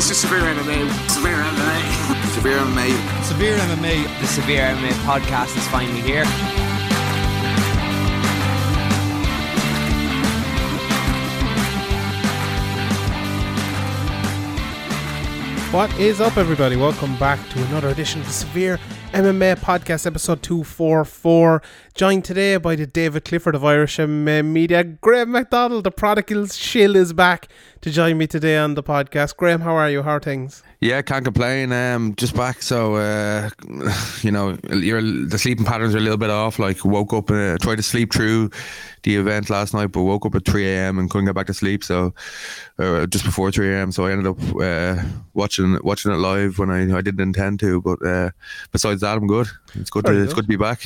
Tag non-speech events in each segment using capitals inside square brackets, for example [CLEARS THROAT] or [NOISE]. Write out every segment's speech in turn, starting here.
This is Severe MMA. Severe MMA. [LAUGHS] Severe MMA. Severe MMA. The Severe MMA podcast is finally here. What is up, everybody? Welcome back to another edition of the Severe MMA Podcast, episode 244. Joined today by the David Clifford of Irish MMA Media. Graham McDonald, the prodigal shill, is back to join me today on the podcast. Graham, how are you? How are things? Yeah, can't complain. Um, just back, so uh, [LAUGHS] you know, you're, the sleeping patterns are a little bit off. Like woke up, uh, tried to sleep through the event last night, but woke up at 3 a.m. and couldn't get back to sleep. So uh, just before 3 a.m. So I ended up uh, watching watching it live when I, I didn't intend to. But uh, besides that, I'm good. It's good Very to good. it's good to be back.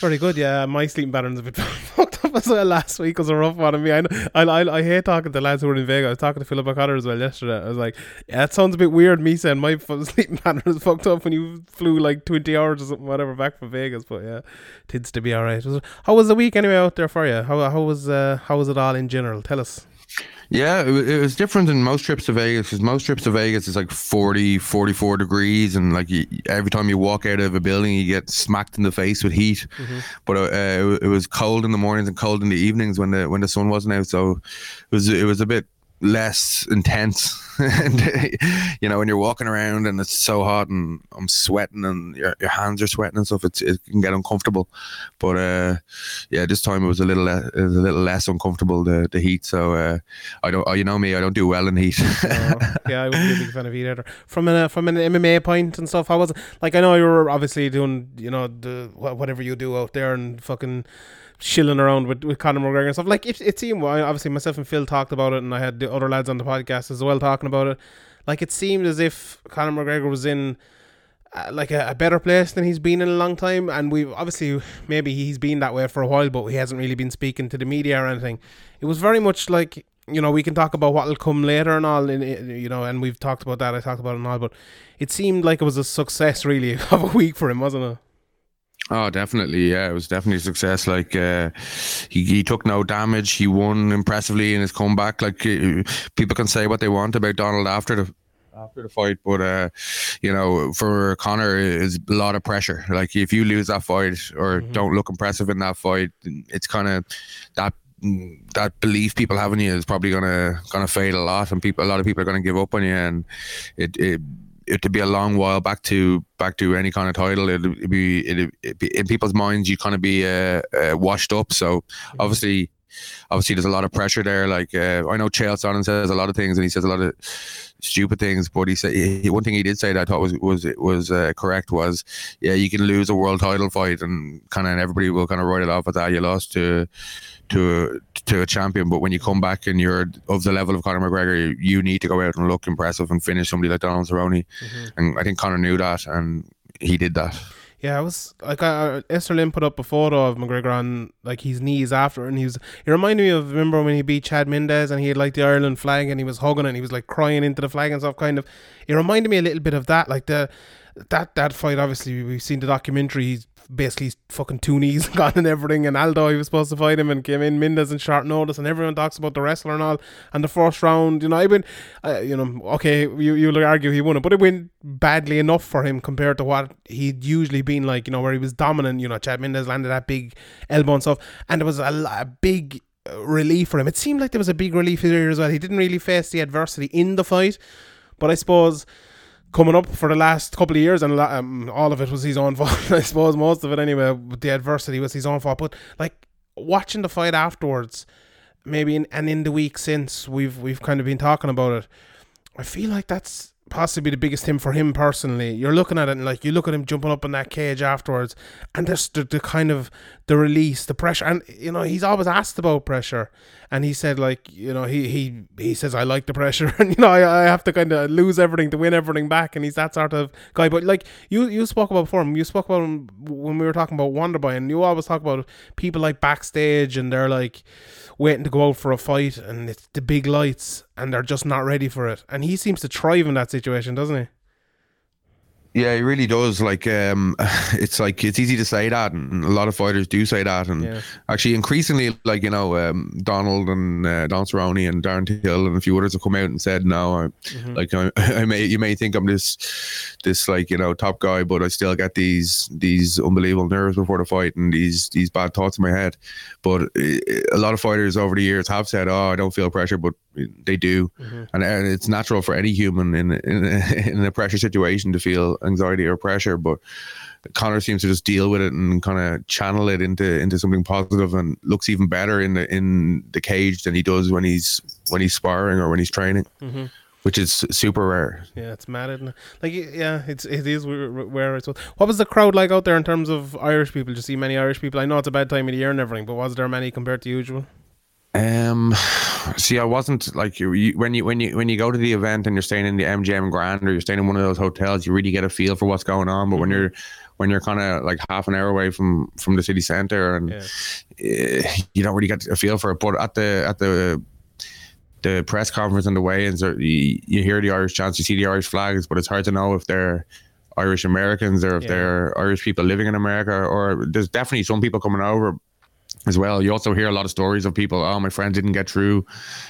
Very good, yeah. My sleeping pattern's a bit [LAUGHS] fucked as well. Last week was a rough one on me. I, know, I, I, I hate talking to lads who were in Vegas. I was talking to Philip O'Connor as well yesterday. I was like, yeah, it sounds a bit weird, me saying my [LAUGHS] sleeping pattern is fucked up when you flew like 20 hours or something, whatever, back from Vegas. But yeah, tends to be alright. How was the week anyway out there for you? How, how, was, uh, how was it all in general? Tell us. Yeah, it, it was different than most trips to Vegas because most trips to Vegas is like 40, 44 degrees, and like you, every time you walk out of a building, you get smacked in the face with heat. But uh, it, it was cold in the mornings and cold in the evenings when the when the sun wasn't out, so it was it was a bit less intense. [LAUGHS] and you know, when you're walking around and it's so hot and I'm sweating and your, your hands are sweating and stuff, it's, it can get uncomfortable. But uh, yeah, this time it was a little le- it was a little less uncomfortable the, the heat. So uh, I don't, oh, you know me, I don't do well in heat. [LAUGHS] Yeah, I wouldn't be a big fan of heat either. From an uh, from an MMA point and stuff, how was it? Like I know you were obviously doing you know the whatever you do out there and fucking shilling around with, with Conor McGregor and stuff. Like it, it seemed obviously myself and Phil talked about it, and I had the other lads on the podcast as well talking about it. Like it seemed as if Conor McGregor was in. Uh, like a, a better place than he's been in a long time, and we've obviously maybe he's been that way for a while, but he hasn't really been speaking to the media or anything. It was very much like you know we can talk about what'll come later and all, you know, and we've talked about that. I talked about it and all, but it seemed like it was a success really [LAUGHS] of a week for him, wasn't it? Oh, definitely. Yeah, it was definitely a success. Like, uh, he, he took no damage. He won impressively in his comeback. Like, uh, people can say what they want about Donald after the after the fight, but uh, you know, for Conor, is a lot of pressure. Like, if you lose that fight or don't look impressive in that fight, it's kind of that that belief people have in you is probably gonna gonna fade a lot, and people a lot of people are gonna give up on you, and it. it it'd be a long while back to back to any kind of title. It'd, be it'd be in people's minds. You kind of be uh, uh, washed up. So obviously, obviously, there's a lot of pressure there. Like uh, I know Chael Sonnen says a lot of things, and he says a lot of stupid things. But he said he, one thing he did say that I thought was was was uh, correct was yeah, you can lose a world title fight, and kind of everybody will kind of write it off as that you lost to to to a champion. But when you come back and you're of the level of Conor McGregor, you, you need to go out and look impressive and finish somebody like Donald Cerrone. Mm-hmm. And I think Conor knew that, and he did that. Yeah, I was like I, Esther Lin put up a photo of McGregor on like his knees after, and he was. It reminded me of remember when he beat Chad Mendes and he had like the Ireland flag and he was hugging it and he was like crying into the flag and stuff. Kind of, it reminded me a little bit of that. Like the that that fight. Obviously, we've seen the documentary. He's basically fucking two knees [LAUGHS] gone and everything. And Aldo, he was supposed to fight him and came in Mendes in short notice, and everyone talks about the wrestler and all. And the first round, you know, I went, uh, you know, okay, you you'll argue he won it, but it went badly enough for him compared to what he'd usually been like. You know, where he was dominant. You know, Chad Mendes landed that big elbow and stuff, and it was a, a big uh, relief for him. It seemed like there was a big relief here as well. He didn't really face the adversity in the fight, but I suppose coming up for the last couple of years, and a lot- um, all of it was his own [LAUGHS] fault. I suppose most of it anyway. The adversity was his own fault. But like watching the fight afterwards, maybe in, and in the week since we've we've kind of been talking about it. I feel like that's possibly the biggest thing for him personally. You're looking at it and like you look at him jumping up in that cage afterwards, and there's the, the kind of the release, the pressure, and you know he's always asked about pressure, and he said like you know he he he says I like the pressure, [LAUGHS] and you know I, I have to kind of lose everything to win everything back, and he's that sort of guy. But like you you spoke about before, him, you spoke about him when we were talking about Wonderboy, and you always talk about people like backstage, and they're like waiting to go out for a fight, and it's the big lights, and they're just not ready for it, and he seems to thrive in that situation, doesn't he? Yeah, he really does. Like, um, [LAUGHS] it's like it's easy to say that, and a lot of fighters do say that. And Yeah. actually, increasingly, like you know, um, Donald and uh, Don Cerrone and Darren Till and a few others have come out and said, "No, I, Mm-hmm. like I, [LAUGHS] I may you may think I'm this this like you know top guy, but I still get these these unbelievable nerves before the fight and these these bad thoughts in my head." But uh, a lot of fighters over the years have said, "Oh, I don't feel pressure," but they do, and, and it's natural for any human in in [LAUGHS] in a pressure situation to feel anxiety or pressure, but. Conor seems to just deal with it and kind of channel it into into something positive and looks even better in the in the cage than he does when he's when he's sparring or when he's training, mm-hmm. which is super rare. Yeah, it's mad, it? Like, yeah, it's it is where, where it's. What was the crowd like out there in terms of Irish people? Did you see many Irish people? I know it's a bad time of the year and everything, but was there many compared to usual? Um, see, I wasn't like you, you when you when you when you go to the event and you're staying in the MGM Grand or you're staying in one of those hotels, you really get a feel for what's going on. But when you're when you're kind of like half an hour away from from the city center and Yeah. eh, you don't really get a feel for it. But at the at the the press conference and the weigh-ins, there- you, you hear the Irish chants, you see the Irish flags, but it's hard to know if they're Irish Americans or if Yeah. they're Irish people living in America. Or there's definitely some people coming over as well. You also hear a lot of stories of people. Oh, my friend didn't get through.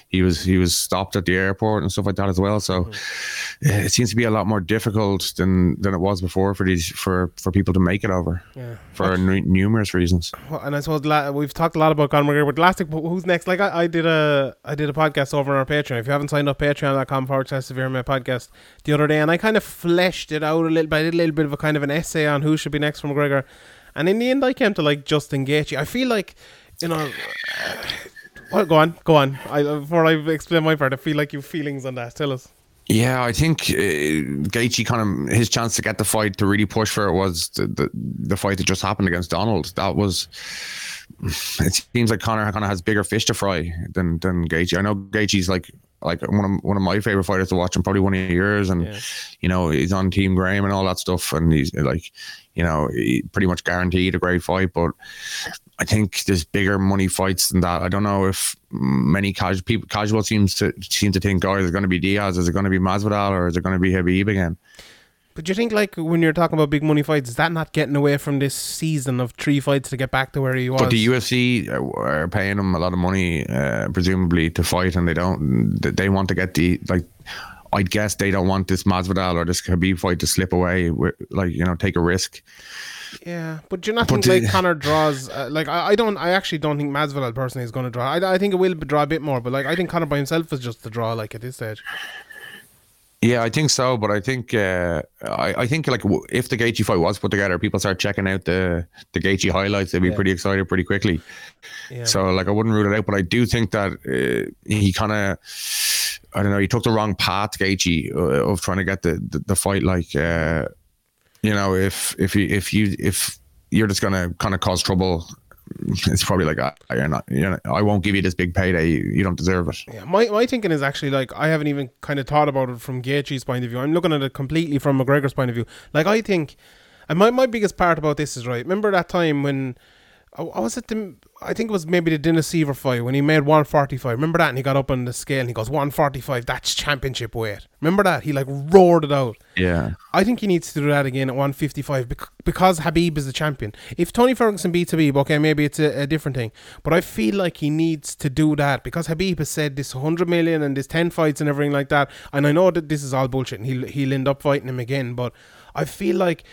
He was he was stopped at the airport and stuff like that as well. So Mm-hmm. eh, it seems to be a lot more difficult than than it was before for these for for people to make it over Yeah. for n- numerous reasons. Well, and I suppose la- we've talked a lot about Conor McGregor, but last week, who's next? Like I, I did a I did a podcast over on our Patreon. If you haven't signed up, patreon.com forward slash severe my podcast the other day, and I kind of fleshed it out a little bit. I did a little bit of a kind of an essay on who should be next for McGregor, and in the end, I came to like Justin Gaethje. I feel like you know. Well, [SIGHS] go on, go on. I, before I explain my part, I feel like your feelings on that. Tell us. Yeah, I think uh, Gaethje kind of his chance to get the fight to really push for it was the, the the fight that just happened against Donald. That was. [SIGHS] It seems like Conor kind of has bigger fish to fry than than Gaethje. I know Gaethje's like like one of one of my favorite fighters to watch, and probably one of yours. And Yeah. you know he's on Team Graham and all that stuff, and he's like, you know, he pretty much guaranteed a great fight. But I think there's bigger money fights than that. I don't know if many casual people casual seems to seem to think, oh, is it going to be Diaz? Is it going to be Masvidal? Or is it going to be Habib again? But do you think, like, when you're talking about big money fights, is that not getting away from this season of three fights to get back to where he was? But the UFC are paying him a lot of money, uh, presumably, to fight, and they don't. They want to get the like. I'd guess they don't want this Masvidal or this Habib fight to slip away. Like you know, take a risk. Yeah, but do you not But think like Conor draws? Uh, like I, I don't, I actually don't think Masvidal personally is going to draw. I, I think it will draw a bit more, but like I think Conor by himself is just the draw. Like at this stage, Yeah, I think so, but I think uh, I, I think like w- if the Gaethje fight was put together, people start checking out the the Gaethje highlights. They'd be Yeah. pretty excited pretty quickly. yeah. So like I wouldn't rule it out, but I do think that uh, he kind of I don't know he took the wrong path, Gaethje, uh, of trying to get the the, the fight. Like uh, you know, if if you if you if you're just gonna kind of cause trouble, it's probably like ah, you're not, you're not, I won't give you this big payday. You, you don't deserve it. Yeah, my, my thinking is actually like I haven't even kind of thought about it from Gaethje's point of view. I'm looking at it completely from McGregor's point of view. Like I think, and my, my biggest part about this is right. Remember that time when, oh, I was it the, I think it was maybe the Dennis Siver fight when he made 145. Remember that? And he got up on the scale and he goes 145. That's championship weight. Remember that? He like roared it out. Yeah. I think he needs to do that again at 155 bec- because Habib is the champion. If Tony Ferguson beats Habib, okay, maybe it's a, a different thing. But I feel like he needs to do that because Habib has said this 100 million and this 10 fights and everything like that. And I know that this is all bullshit and he'll, he'll end up fighting him again. But I feel like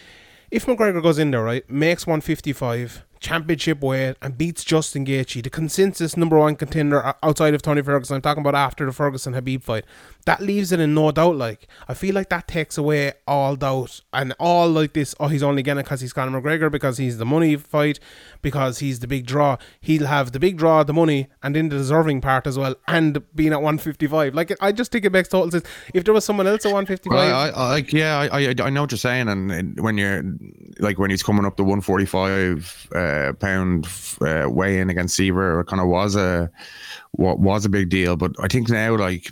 if McGregor goes in there, right, makes 155, championship weight and beats Justin Gaethje, the consensus number one contender outside of Tony Ferguson. I'm talking about after the Ferguson Habib fight. That leaves it in no doubt. Like I feel like that takes away all doubt and all like this. Oh, he's only getting it because he's Conor McGregor because he's the money fight because he's the big draw. He'll have the big draw, the money, and then the deserving part as well, and being at 155. Like I just think it makes total sense. If there was someone else at 155, Well, I, I, like yeah, I, I I know what you're saying, and, and when you're like when he's coming up to 145 uh, pound uh, weigh in against Siver, it kind of was a what was a big deal. But I think now, like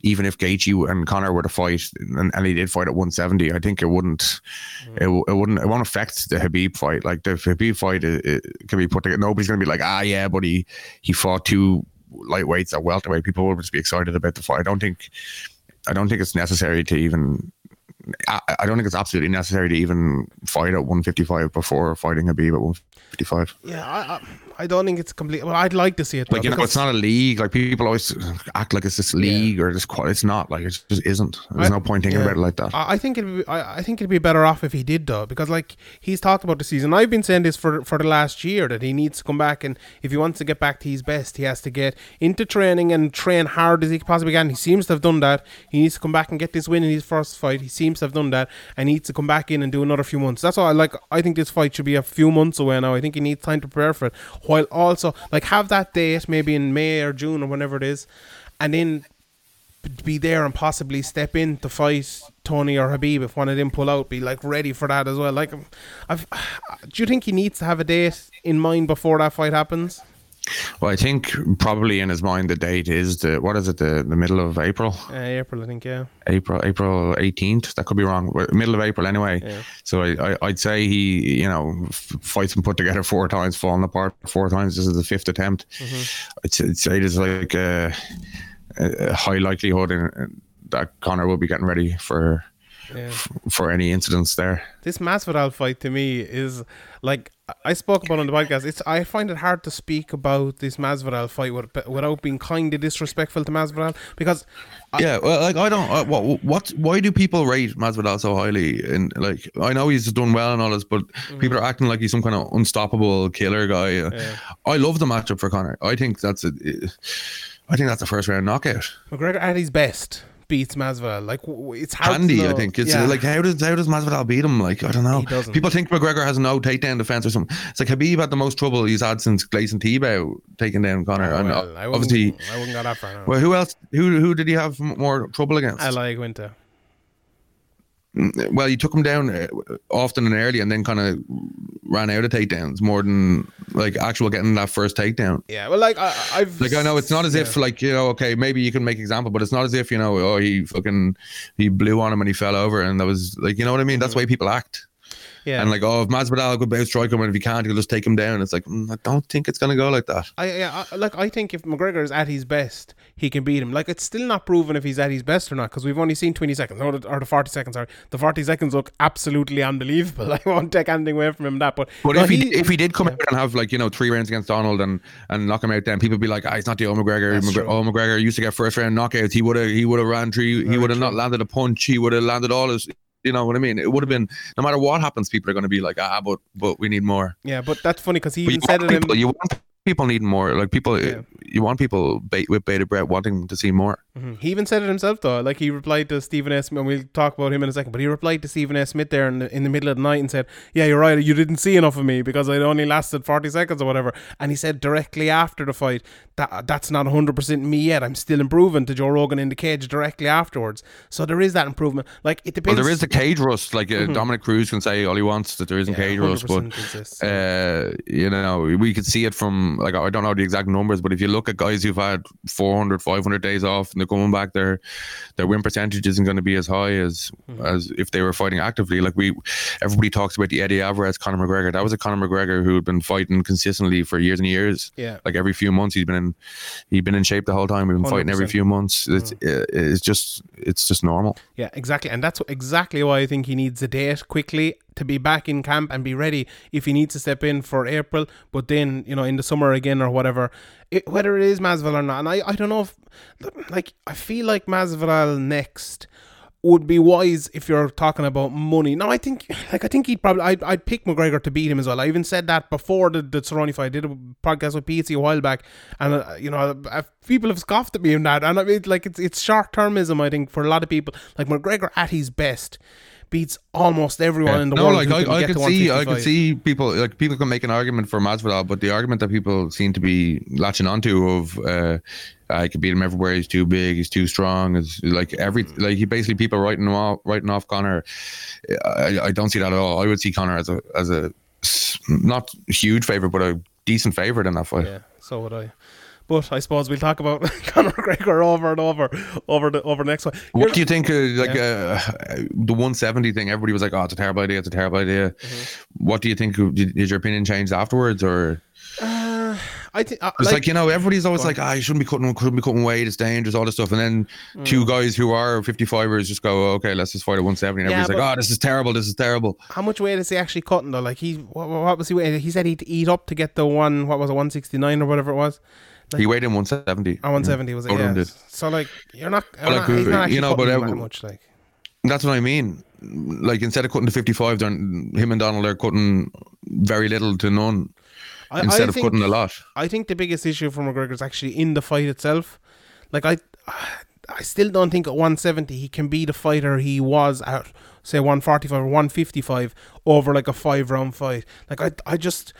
even if Gaethje and Conor were to fight, and, and he did fight at 170, I think it wouldn't it, it wouldn't it won't affect the Habib fight. Like the Habib fight, it, it can be put together. Nobody's gonna be like, ah, yeah, but he he fought two lightweights at welterweight. People will just be excited about the fight. I don't think. I don't think it's necessary to even. I, I don't think it's absolutely necessary to even fight at 155 before fighting a Habib at 155. yeah, I, I, I don't think it's complete. Well, I'd like to see it. Like you know, it's not a league. Like people always act like it's this league or this. It's not. Like it just isn't. There's I- no point thinking yeah. about it like that. I think it'd be, I, I think it'd be better off if he did though, because like he's talked about the season. I've been saying this for for the last year that he needs to come back and if he wants to get back to his best, he has to get into training and train hard as he possibly can. He seems to have done that. He needs to come back and get this win in his first fight. He seems to have done that, and he needs to come back in and do another few months. That's why I like. I think this fight should be a few months away now. I think he needs time to prepare for it, while also like have that date maybe in May or June or whenever it is, and then be there and possibly step in to fight Tony or Habib if one of them pull out. Be like ready for that as well. Like, I've, [SIGHS] do you think he needs to have a date in mind before that fight happens? Well, I think probably in his mind the date is the what is it the the middle of April, Uh, April, I think. Yeah. April April 18th. That could be wrong. Middle of April anyway. Yeah. So I, I I'd say he you know f- fights and put together four times, fallen apart four times. This is the fifth attempt. I'd, I'd say there's like a, a high likelihood in, in that Conor will be getting ready for Yeah. for any incidents there. This Masvidal fight to me is like I spoke about on the podcast. It's I find it hard to speak about this Masvidal fight without being kind of disrespectful to Masvidal because Yeah, well, like I don't. Uh, what, what? Why do people rate Masvidal so highly? And like, I know he's done well and all this, but people are acting like he's some kind of unstoppable killer guy. Uh, I love the matchup for Conor. I think that's a. I think that's the first round knockout. McGregor at his best beats Masvidal. Like it's Handy, I think. It's Yeah. like how does how does Masvidal beat him? Like I don't know. People think McGregor has no takedown defense or something. It's like Habib had the most trouble he's had since Gleison Tibau taking down Conor. and Well, I uh, wouldn't, obviously, I wouldn't go that far. no. well, who else? Who who did he have more trouble against? I like Winter. Well, you took him down uh, often and early, and then kind of ran out of takedowns more than like actual getting that first takedown. Yeah, well, like I, I've Like I know it's not as if like you know, okay, maybe you can make example, but it's not as if you know, oh, he fucking he blew on him and he fell over, and that was like you know what I mean. That's the way people act. yeah, And like, oh, if Masvidal could bounce strike him, and if he can't, he'll just take him down. It's like mm, I don't think it's gonna go like that. I, yeah, I, like I think if McGregor is at his best, he can beat him. Like it's still not proven if he's at his best or not because we've only seen twenty seconds, or the, or the forty seconds. Sorry, the forty seconds look absolutely unbelievable. [LAUGHS] I won't take anything away from him that, but But no, if he, if he did come out and have like you know three rounds against Donald and and knock him out, then people would be like, ah, he's not the old McGregor. That's McGregor oh, McGregor used to get first round knockouts. He would have he would have ran three. Very he would have not landed a punch. He would have landed all his. You know what I mean? It would have been no matter what happens. People are going to be like, ah, but but we need more. yeah, but that's funny because he But even said it. people, In, you want people need more. Like people, Yeah. you want people bait, with bated breath wanting to see more. Mhm. He even said it himself though. Like he replied to Stephen S. Smith, and we'll talk about him in a second. But he replied to Stephen S. Smith there in the, in the middle of the night and said, "Yeah, you're right. You didn't see enough of me because it only lasted forty seconds or whatever." And he said directly after the fight that that's not hundred percent me yet. I'm still improving to Joe Rogan in the cage directly afterwards. So there is that improvement. Like it depends. Well, there is the cage rust. Like uh, Dominick Cruz can say all he wants that there isn't Mm-hmm. Yeah, cage rust, but 100% uh, you know, we could see it from like I don't know the exact numbers, but if you look at guys who've had 400, 500 days off and they're coming back, their their win percentage isn't going to be as high as Mm-hmm. as if they were fighting actively. Like we, everybody talks about the Eddie Alvarez, Conor McGregor. That was a Conor McGregor who had been fighting consistently for years and years. Yeah. like every few months he's been in, he'd been in shape the whole time. He'd been fighting every few months. It's Mm. it's just it's just normal. Yeah, exactly. And that's exactly why I think he needs a date quickly to be back in camp and be ready if he needs to step in for April, but then, you know, in the summer again or whatever, it, whether it is Masvidal or not. And I, I don't know if, like, I feel like Masvidal next would be wise if you're talking about money. Now I think like I think he'd probably I'd, I'd pick McGregor to beat him as well. I even said that before the, the Cerrone fight. I did a podcast with PC a while back, and uh, you know uh, people have scoffed at me on that, and I mean like it's it's short termism. I think for a lot of people, like McGregor at his best beats almost everyone in the no, world. like who I, can I could see, I 155. could see people like people can make an argument for Masvidal, but the argument that people seem to be latching onto of uh, I could beat him everywhere. He's too big. He's too strong. Is like every like he basically people writing him off, writing off Conor. I, I don't see that at all. I would see Conor as a as a not huge favorite, but a decent favorite in that fight. Yeah, so would I. But I suppose we'll talk about [LAUGHS] Conor McGregor over and over over the over the next one. What do you think? Uh, like uh, the 170 thing, everybody was like, "Oh, it's a terrible idea. It's a terrible idea." Mm-hmm. What do you think? Did, did your opinion change afterwards, or I think uh, it's like, like, you know, everybody's always like, "I you shouldn't be cutting, couldn't be cutting weight. It's dangerous, all this stuff." And then Mm. two guys who are 55ers just go, "Okay, let's just fight at 170." And Yeah, everybody's like, "Oh, this is terrible. This is terrible." how much weight is he actually cutting though? Like he, what, what was he weighing? He said he'd eat up to get the one. What was it, one sixty nine or whatever it was? He weighed in 170. Or one seventy was it? Of Yeah. did. So like you're not. But, like, not actually you know, but, that much. Like That's what I mean. Like instead of cutting to 55, they're, him and Donald are cutting very little to none I, instead I of think, cutting a lot. I think the biggest issue for McGregor is actually in the fight itself. Like I, I still don't think at 170 he can be the fighter he was at say 145 or 155 over like a five round fight. Like I, I just.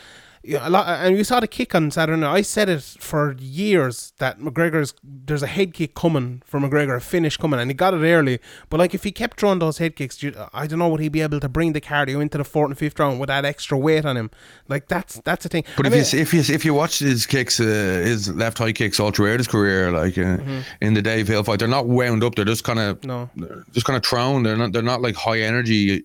Yeah, a lot, and we saw the kick on Saturday. night. I said it for years that McGregor's there's a head kick coming for McGregor, a finish coming, and he got it early. But like if he kept throwing those head kicks, you- I don't know would he be able to bring the cardio into the fourth and fifth round with that extra weight on him? Like that's that's the thing. But I if mean- you if you if you watch his kicks, uh, his left high kicks all throughout his career, like uh, in the Dave Hill fight, they're not wound up. They're just kind of Mm-hmm. No. they're just kind of thrown. They're not they're not like high energy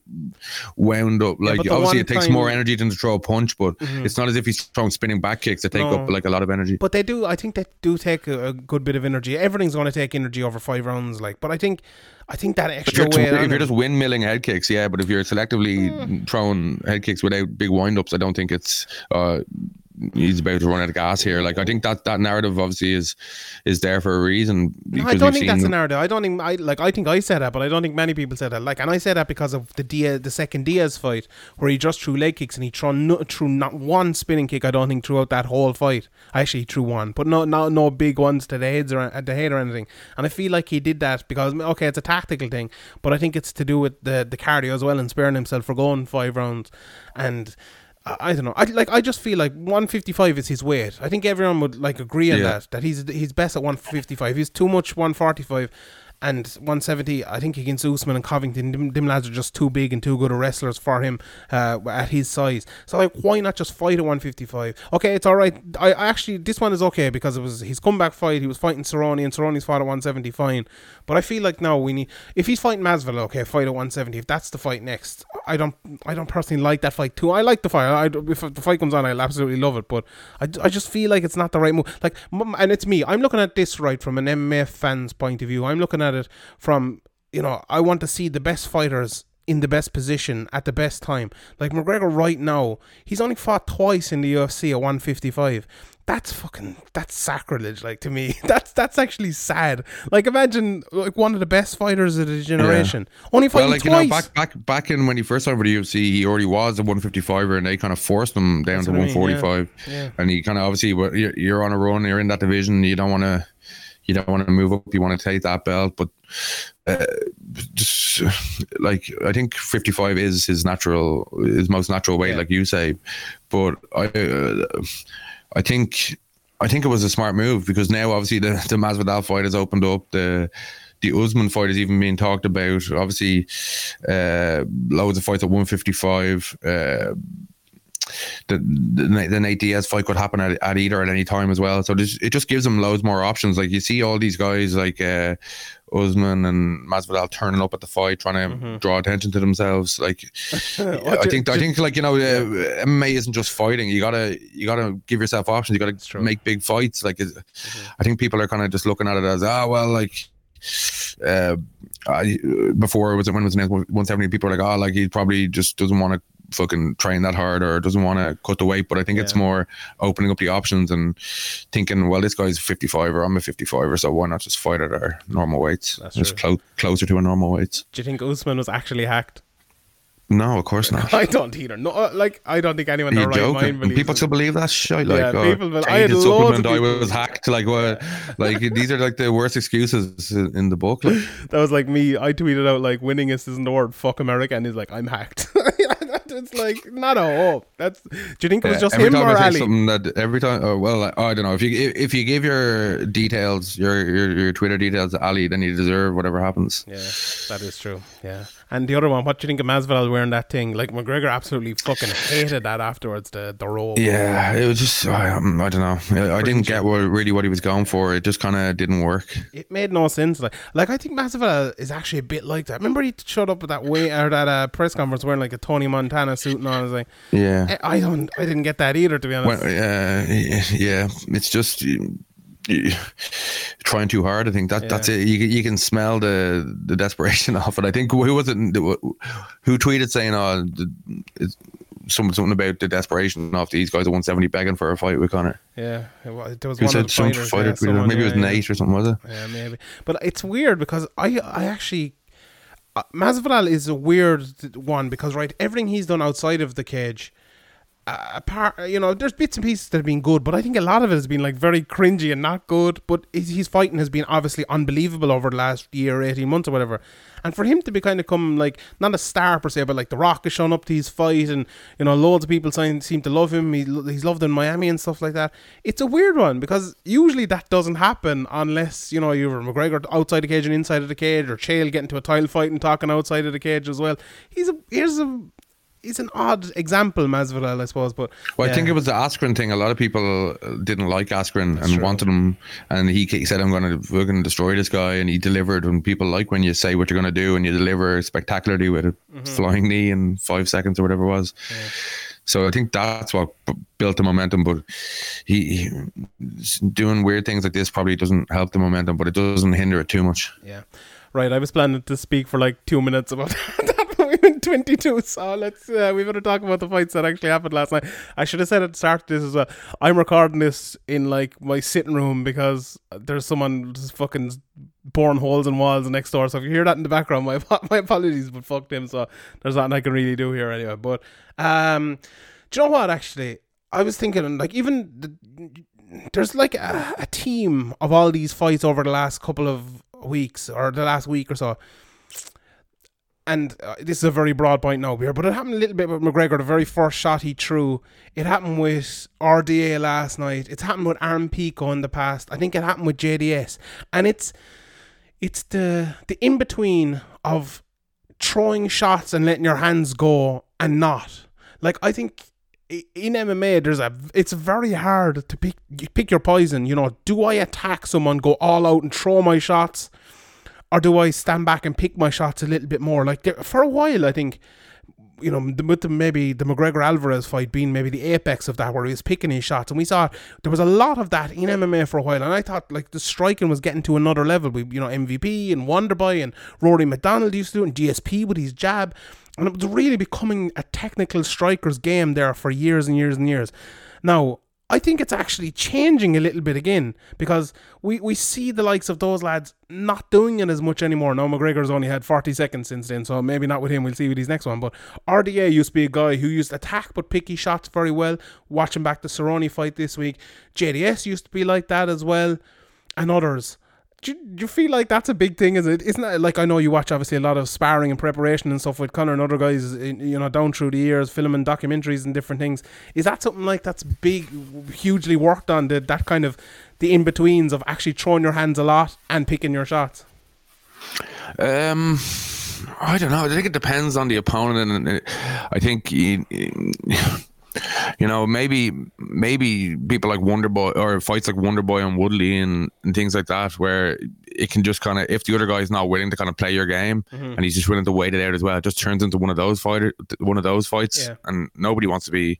wound up. Like the obviously it takes time- more energy than to throw a punch, but it's not as if he's throwing spinning back kicks that take No. up like a lot of energy. But they do. I think they do take a, a good bit of energy. Everything's going to take energy over five rounds. Like, but I think, I think that If extra you're, t- weight. if on you're just windmilling head kicks, yeah, but if you're selectively Hmm. throwing head kicks without big windups, I don't think it's uh, he's about to run out of gas here. Like I think that that narrative obviously is is there for a reason. No, I don't think that's a narrative. I don't think I like. I think I said that, but I don't think many people said that. Like, and I said that because of the Diaz, the second Diaz fight, where he just threw leg kicks and he threw no, threw not one spinning kick. I don't think throughout that whole fight. I actually threw one, but no, no, no big ones to the heads or at the head or anything. And I feel like he did that because okay, it's a tactical thing, but I think it's to do with the the cardio as well and sparing himself for going five rounds. And I, I don't know. I like. I just feel like 155 is his weight. I think everyone would like agree on Yeah. that. That he's he's best at 155. He's too much 145 and 170. I think against Usman and Covington, them, them lads are just too big and too good of wrestlers for him uh, at his size. So like, why not just fight at 155? Okay, it's all right. I, I actually this one is okay because it was his comeback fight. He was fighting Cerrone and Cerrone's fought at 170 fine. But I feel like now we need if he's fighting Masvidal, okay, fight at 170. If that's the fight next, I don't I don't personally like that fight too. I like the fight. I, if the fight comes on, I'll absolutely love it. But I, I just feel like it's not the right move. Like, and it's me. I'm looking at this right from an MMA fan's point of view. I'm looking at it from you know I want to see the best fighters in the best position at the best time. Like McGregor right now, he's only fought twice in the UFC at 155. That's fucking that's sacrilege like to me. [LAUGHS] That's that's actually sad. Like imagine like one of the best fighters of the generation. Only fighting Well, like twice. you know, back back back in when he first started for the UFC, he already was a 155er, and they kind of forced him down That's to what I mean, 145. yeah. And he kind of obviously, you're on a run, you're in that division, you don't want to, you don't want to move up, you want to take that belt, but uh, just like I think 55 is his natural, his most natural weight, Yeah. like you say. But I, uh, I think. I think it was a smart move because now obviously the, the Masvidal fight has opened up. The the Usman fight is even being talked about. Obviously, uh, loads of fights at 155. Uh, the, the the Nate Diaz fight could happen at, at either at any time as well. So this, it just gives them loads more options. Like you see all these guys like uh, Usman and Masvidal turning up at the fight, trying to Mm-hmm. draw attention to themselves. Like [LAUGHS] I think I think like you know uh, MMA isn't just fighting. You gotta you gotta give yourself options. You gotta. Mm-hmm. make big fights. Like it's- I think people are kind of just looking at it as ah well like. Uh, I, before was it when it was announced 170 people are like oh like he probably just doesn't want to fucking trying that hard or doesn't want to cut the weight. But I think it's more opening up the options and thinking, well, this guy's 55 or I'm a 55 or so why not just fight at our normal weights? That's just clo- closer to our normal weights. Do you think Usman was actually hacked? No, of course not. [LAUGHS] I don't either. No, uh, like I don't think anyone in You're right joking. mind And believes people still believe that shit. Like, Yeah, oh, people will- I had loads of supplement, I people- was hacked. Like, what? Like, these are like the worst excuses in in the book. Like, [LAUGHS] That was like me. I tweeted out like "winningest isn't the word." Fuck America, and he's like, "I'm hacked." [LAUGHS] it's like not a hope. That's. Do you think it was Yeah, just every him time or I say Ali? something that every time, oh, well, I, I don't know if you if, if you give your details, your, your your Twitter details to Ali, then you deserve whatever happens. Yeah, that is true. Yeah, and the other one. What do you think of Masvidal wearing that thing? Like McGregor absolutely fucking hated that afterwards. The the robe. Yeah, it was just I, um, I don't know. I, I didn't get what really what he was going for. It just kind of didn't work. It made no sense. Like, like I think Masvidal is actually a bit like that. Remember he showed up at that way or that uh, press conference wearing like a Tony Montana suit and all. I was like, Yeah. I I don't, I didn't get that either. To be honest. Well, uh, yeah, it's just [SIGHS] trying too hard. I think that that's it. You, you can smell the the desperation [LAUGHS] of it. I think who was it? Who tweeted saying, "Oh, it's something something about the desperation of these guys at 170 begging for a fight with Conor." yeah, it there was Who one said some fighters, fighter yeah, tweeted it? someone, Maybe it was yeah, yeah. Nate or something, was it? Yeah, maybe. But it's weird because I I actually uh, Masvidal is a weird one because right everything he's done outside of the cage. Uh, apart, you know, there's bits and pieces that have been good, but I think a lot of it has been like very cringy and not good. But his, his fighting has been obviously unbelievable over the last year, eighteen months or whatever. And for him to be kind of come like not a star per se, but like The Rock has shown up to his fight, and you know, loads of people seem, seem to love him. He, he's loved in Miami and stuff like that. It's a weird one because usually that doesn't happen unless you know you're McGregor outside the cage and inside of the cage, or Chael getting to a title fight and talking outside of the cage as well. He's a here's a he's an odd example, Masvidal, I suppose. But Well, I think it was the Askren thing. A lot of people uh, didn't like Askren and true. wanted him, and he, he said, "I'm going to fucking destroy this guy," and he delivered. And people like when you say what you're going to do and you deliver spectacularly with a Mm-hmm. flying knee in five seconds or whatever it was. So I think that's what built the momentum. But he, he doing weird things like this probably doesn't help the momentum, but it doesn't hinder it too much. Yeah. Right, I was planning to speak for like two minutes about [LAUGHS] that. We went 22, so let's, uh, we better talk about the fights that actually happened last night. I should have said at the start this as well. I'm recording this in like my sitting room because there's someone just fucking boring holes in walls next door. So if you hear that in the background, my, [LAUGHS] my apologies, but fuck them. So there's nothing I can really do here anyway. But, um, do you know what actually? I was thinking, like, even the, there's like a, a team of all these fights over the last couple of weeks or the last week or so. And uh, this is a very broad point now here, but it happened a little bit with McGregor. The very first shot he threw, it happened with RDA last night. It's happened with Aaron Pico in the past. I think it happened with JDS, and it's it's the the in between of throwing shots and letting your hands go and not. Like I think in MMA, there's a it's very hard to pick pick your poison. You know, do I attack someone, go all out and throw my shots, or do I stand back and pick my shots a little bit more? Like there, for a while, I think. You know, with the, maybe the McGregor Alvarez fight being maybe the apex of that, where he was picking his shots, and we saw there was a lot of that in MMA for a while, and I thought like the striking was getting to another level. We, you know, MVP and Wonderboy and Rory MacDonald used to do and GSP with his jab, and it was really becoming a technical striker's game there for years and years and years. Now, I think it's actually changing a little bit again because we, we see the likes of those lads not doing it as much anymore. Now McGregor's only had 40 seconds since then, so maybe not with him. We'll see with his next one. But RDA used to be a guy who used to attack but picky shots very well. Watching back the Cerrone fight this week, JDS used to be like that as well, and others. Do you, do you feel like that's a big thing? Is it? Isn't that like I know you watch obviously a lot of sparring and preparation and stuff with Conor and other guys, in- you know, down through the years, filming documentaries and different things. Is that something like that's big, hugely worked on? The, that kind of the in betweens of actually throwing your hands a lot and picking your shots. Um, I don't know. I think it depends on the opponent, and I think you, you know maybe maybe people like Wonder Boy or fights like Wonder Boy and Woodley and, and things like that, where it can just kind of if the other guy's not willing to kind of play your game and he's just willing to wait it out as well, it just turns into one of those fighter one of those fights, Yeah. and nobody wants to be.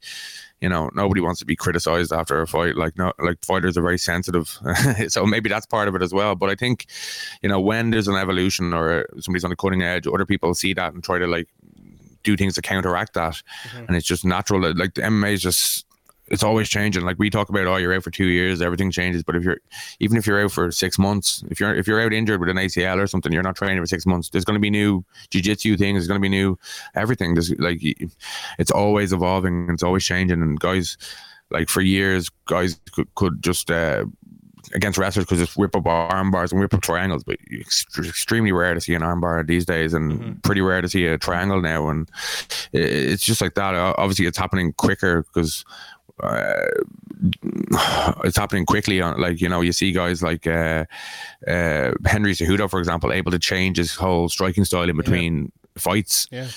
You know, nobody wants to be criticized after a fight. Like, no, like fighters are very sensitive, [LAUGHS] so maybe that's part of it as well. But I think, you know, when there's an evolution or somebody's on the cutting edge, other people see that and try to like do things to counteract that, Mm-hmm. and it's just natural. Like the MMA is just it's always changing. Like we talk about, oh, you're out for two years, everything changes. But if you're even if you're out for six months, if you're if you're out injured with an ACL or something, you're not training for six months. There's going to be new jiu-jitsu things. There's going to be new everything. There's like it's always evolving. It's always changing. And guys, like for years, guys could, could just. Uh, Against wrestlers, could just whip up arm bars and whip up triangles, but it's extremely rare to see an arm bar these days, and pretty rare to see a triangle now. And it's just like that. Obviously, it's happening quicker because uh, [SIGHS] it's happening quickly on like you know you see guys like uh, uh, Henry Cejudo for example able to change his whole striking style in between fights. Yeah.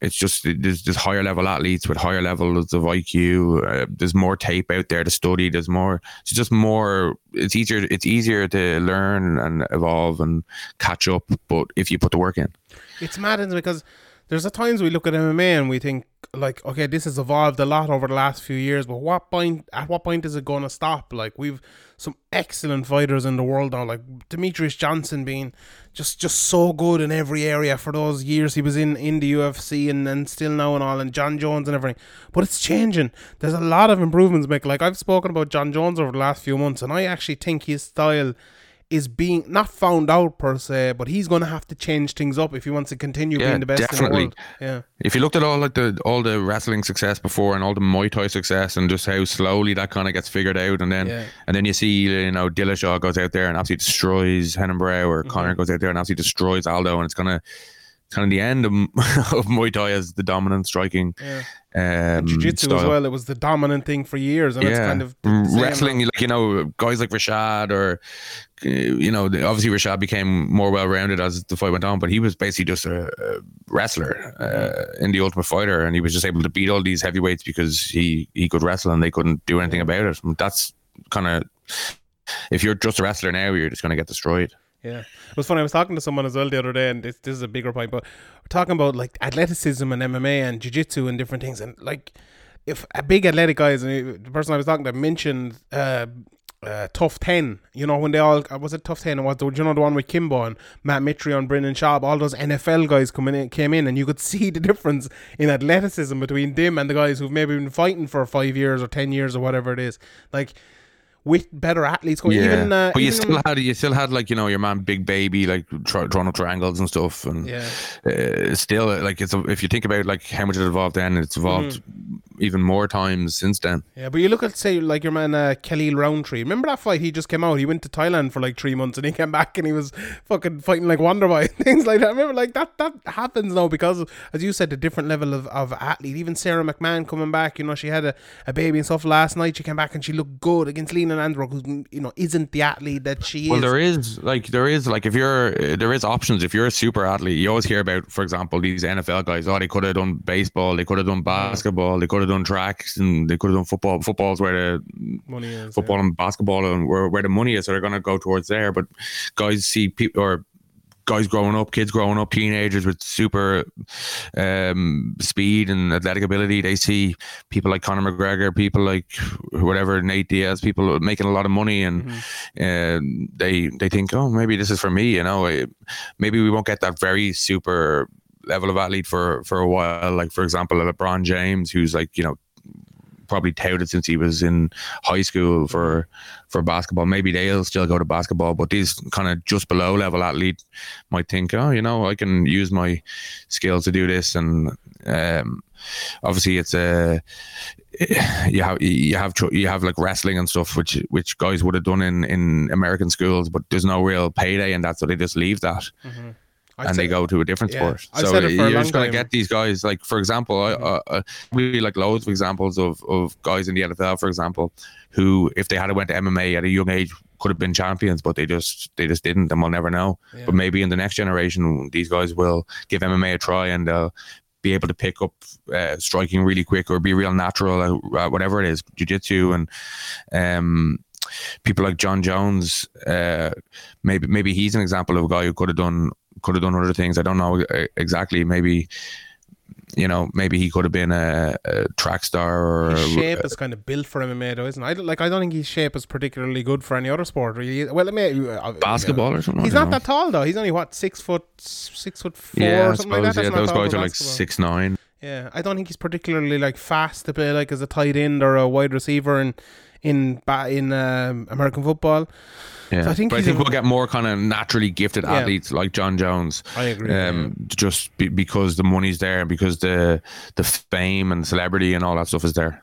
it's just there's, there's higher level athletes with higher levels of IQ uh, there's more tape out there to study there's more it's just more it's easier it's easier to learn and evolve and catch up but if you put the work in. It's mad because there's at times we look at MMA and we think like, okay, this has evolved a lot over the last few years, but what point at what point is it going to stop? Like we've some excellent fighters in the world now, like Demetrious Johnson being just just so good in every area for those years he was in in the UFC and, and still now and all, and Jon Jones and everything. But it's changing. There's a lot of improvements, Mick. Like I've spoken about Jon Jones over the last few months, and I actually think his style is being not found out per se, but he's going to have to change things up if he wants to continue Yeah, being the best in definitely. the world. Yeah, If you looked at all like the all the wrestling success before and all the Muay Thai success and just how slowly that kind of gets figured out, and then Yeah. and then you see you know Dillashaw goes out there and absolutely destroys Renan Barão, or Mm-hmm. Conor goes out there and absolutely destroys Aldo, and it's gonna kind of the end of, [LAUGHS] of Muay Thai as the dominant striking yeah. um, Jiu-jitsu style. as well. It was the dominant thing for years, and it's kind of Mm, same wrestling. Like you know, guys like Rashad or uh, you know, obviously Rashad became more well rounded as the fight went on, but he was basically just a, a wrestler uh, in the Ultimate Fighter, and he was just able to beat all these heavyweights because he he could wrestle and they couldn't do anything about it. And that's kind of if you're just a wrestler now, you're just going to get destroyed. Yeah, it was funny. I was talking to someone as well the other day, and this, this is a bigger point, but we're talking about like athleticism and MMA and jiu-jitsu and different things, and like if a big athletic guy is the person I was talking to mentioned uh, uh, Tough Ten, you know when they all uh, was it Tough Ten, and was the you know the one with Kimbo and Matt Mitri and Brendan Schaub, all those NFL guys coming in came in, and you could [LAUGHS] see the difference in athleticism between them and the guys who've maybe been fighting for five years or ten years or whatever it is, like. With better athletes, going even uh, but you even- still had you still had like you know your man Big Baby like drawing triangles and stuff, and yeah. uh, still uh, like it's a, if you think about like how much it evolved then, it's evolved Mm-hmm. even more times since then. Yeah, but you look at say like your man uh, Khalil Rountree. Remember that fight? He just came out. He went to Thailand for like three months, and he came [LAUGHS] back and he was fucking fighting like Wonder Boy [LAUGHS] things like that. Remember, like that that happens now because, as you said, the different level of, of athlete. Even Sara McMann coming back. You know, she had a, a baby and stuff last night. She came back and she looked good against Lena Landrock, who you know isn't the athlete that she Well, is. there is like there is like if you're there is options. If you're a super athlete, you always hear about, for example, these NFL guys. Oh, they could have done baseball, they could have done basketball, they could have done tracks, and they could have done football. Football's where the Money is football and basketball and where, where the money is, so they're going to go towards there. But guys see people or guys growing up, kids growing up, teenagers with super um, speed and athletic ability, they see people like Conor McGregor, people like whatever Nate Diaz, people making a lot of money, and um, they they think, oh, maybe this is for me. You know, maybe we won't get that very super level of athlete for for a while. Like for example, LeBron James, who's like you know probably touted since he was in high school for for basketball. Maybe they'll still go to basketball, but these kind of just below level athlete might think, oh, you know, I can use my skills to do this, and um, obviously it's a you have you have you have like wrestling and stuff, which which guys would have done in in American schools, but there's no real payday, and that's so they just leave that I'd and they go to a different Yeah, sport. I've so said it for a you're just going to get these guys. Like for example, I, uh, uh, we like loads of examples of of guys in the NFL, for example, who if they had went to MMA at a young age could have been champions, but they just they just didn't, and we'll never know. Yeah. But maybe in the next generation, these guys will give MMA a try and they'll be able to pick up uh, striking really quick or be real natural at, at whatever it is, jiu-jitsu and um people like Jon Jones, uh, maybe maybe he's an example of a guy who could have done could have done other things. I don't know uh, exactly. Maybe you know, maybe he could have been a, a track star or His a- shape is kind of built for MMA, though, isn't it? I like. I don't think his shape is particularly good for any other sport. Really. Well, it may, uh, basketball or something. He's not know. that tall though. He's only what six foot, six foot four Yeah, or I something like suppose. that. That's yeah, those guys are like six nine. Yeah, I don't think he's particularly like fast to play like as a tight end or a wide receiver in in in um, American football. Yeah, So I think but I think a- we'll get more kind of naturally gifted Yeah. athletes like Jon Jones. I agree. Um, just be, because the money's there and because the the fame and celebrity and all that stuff is there.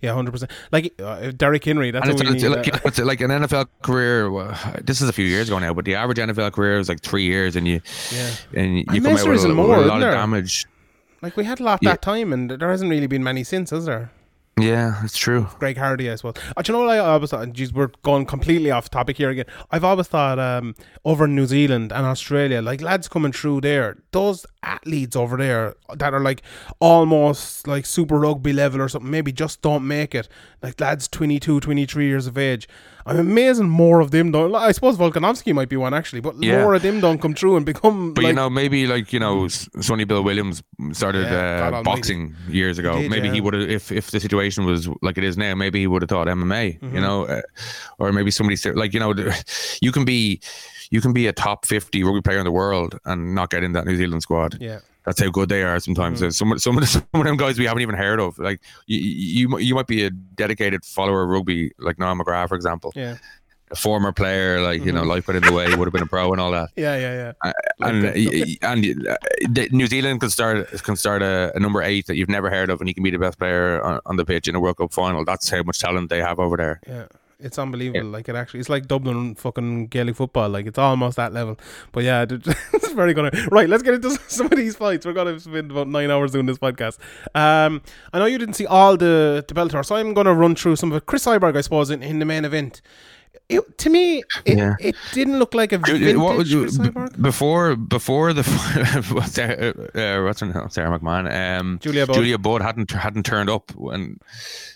yeah, hundred percent. Like uh, Derrick Henry. That's what it's, we it's need. like, you it's like an NFL career. well, This is a few years ago now, but the average NFL career is like three years, and you yeah. and you And come out with a, more, with a lot there? of damage. Like we had a lot Yeah. that time, and there hasn't really been many since, has there? Yeah, it's true. Greg Hardy, I suppose. Uh, do you know what I always thought? Geez, we're going completely off topic here again. I've always thought um, over in New Zealand and Australia, like lads coming through there, those athletes over there that are like almost like super rugby level or something, maybe just don't make it. Like lads 22, 23 years of age. I'm amazing more of them don't. I suppose Volkanovski might be one actually, but Yeah. more of them don't come through and become. But like, you know, maybe like you know, Sonny Bill Williams started Yeah, uh, boxing years ago. did, maybe yeah. he would have, if if the situation was like it is now, maybe he would have thought MMA. Mm-hmm. You know, uh, or maybe somebody like you know, you can be you can be a top fifty rugby player in the world and not get in that New Zealand squad. yeah. That's how good they are. Sometimes Mm-hmm. Some some of the, [LAUGHS] some of them guys we haven't even heard of. Like you, you you might be a dedicated follower of rugby, like Noah McGrath, for example, Yeah. a former player. Like you know, Mm-hmm. life got in the way, would have been a pro and all that [LAUGHS] Yeah, yeah, yeah. Like and that. y- y- and uh, New Zealand can start can start a, a number eight that you've never heard of, and he can be the best player on, on the pitch in a World Cup final. That's how much talent they have over there. Yeah. It's unbelievable. Like it actually, it's like Dublin fucking Gaelic football. Like it's almost that level. But yeah, [LAUGHS] it's very gonna. Right, let's get into [LAUGHS] some of these fights. We're gonna spend about nine hours doing this podcast. Um, I know you didn't see all the the Bellator, so I'm gonna run through some of it. Cris Cyborg, I suppose, in, in the main event. It, to me, it, Yeah. it didn't look like a vintage what would you- Cris b- Cyborg. before before the [LAUGHS] uh, what's her name? Sara McMann, um, Julia Budd. Julia Budd hadn't hadn't turned up when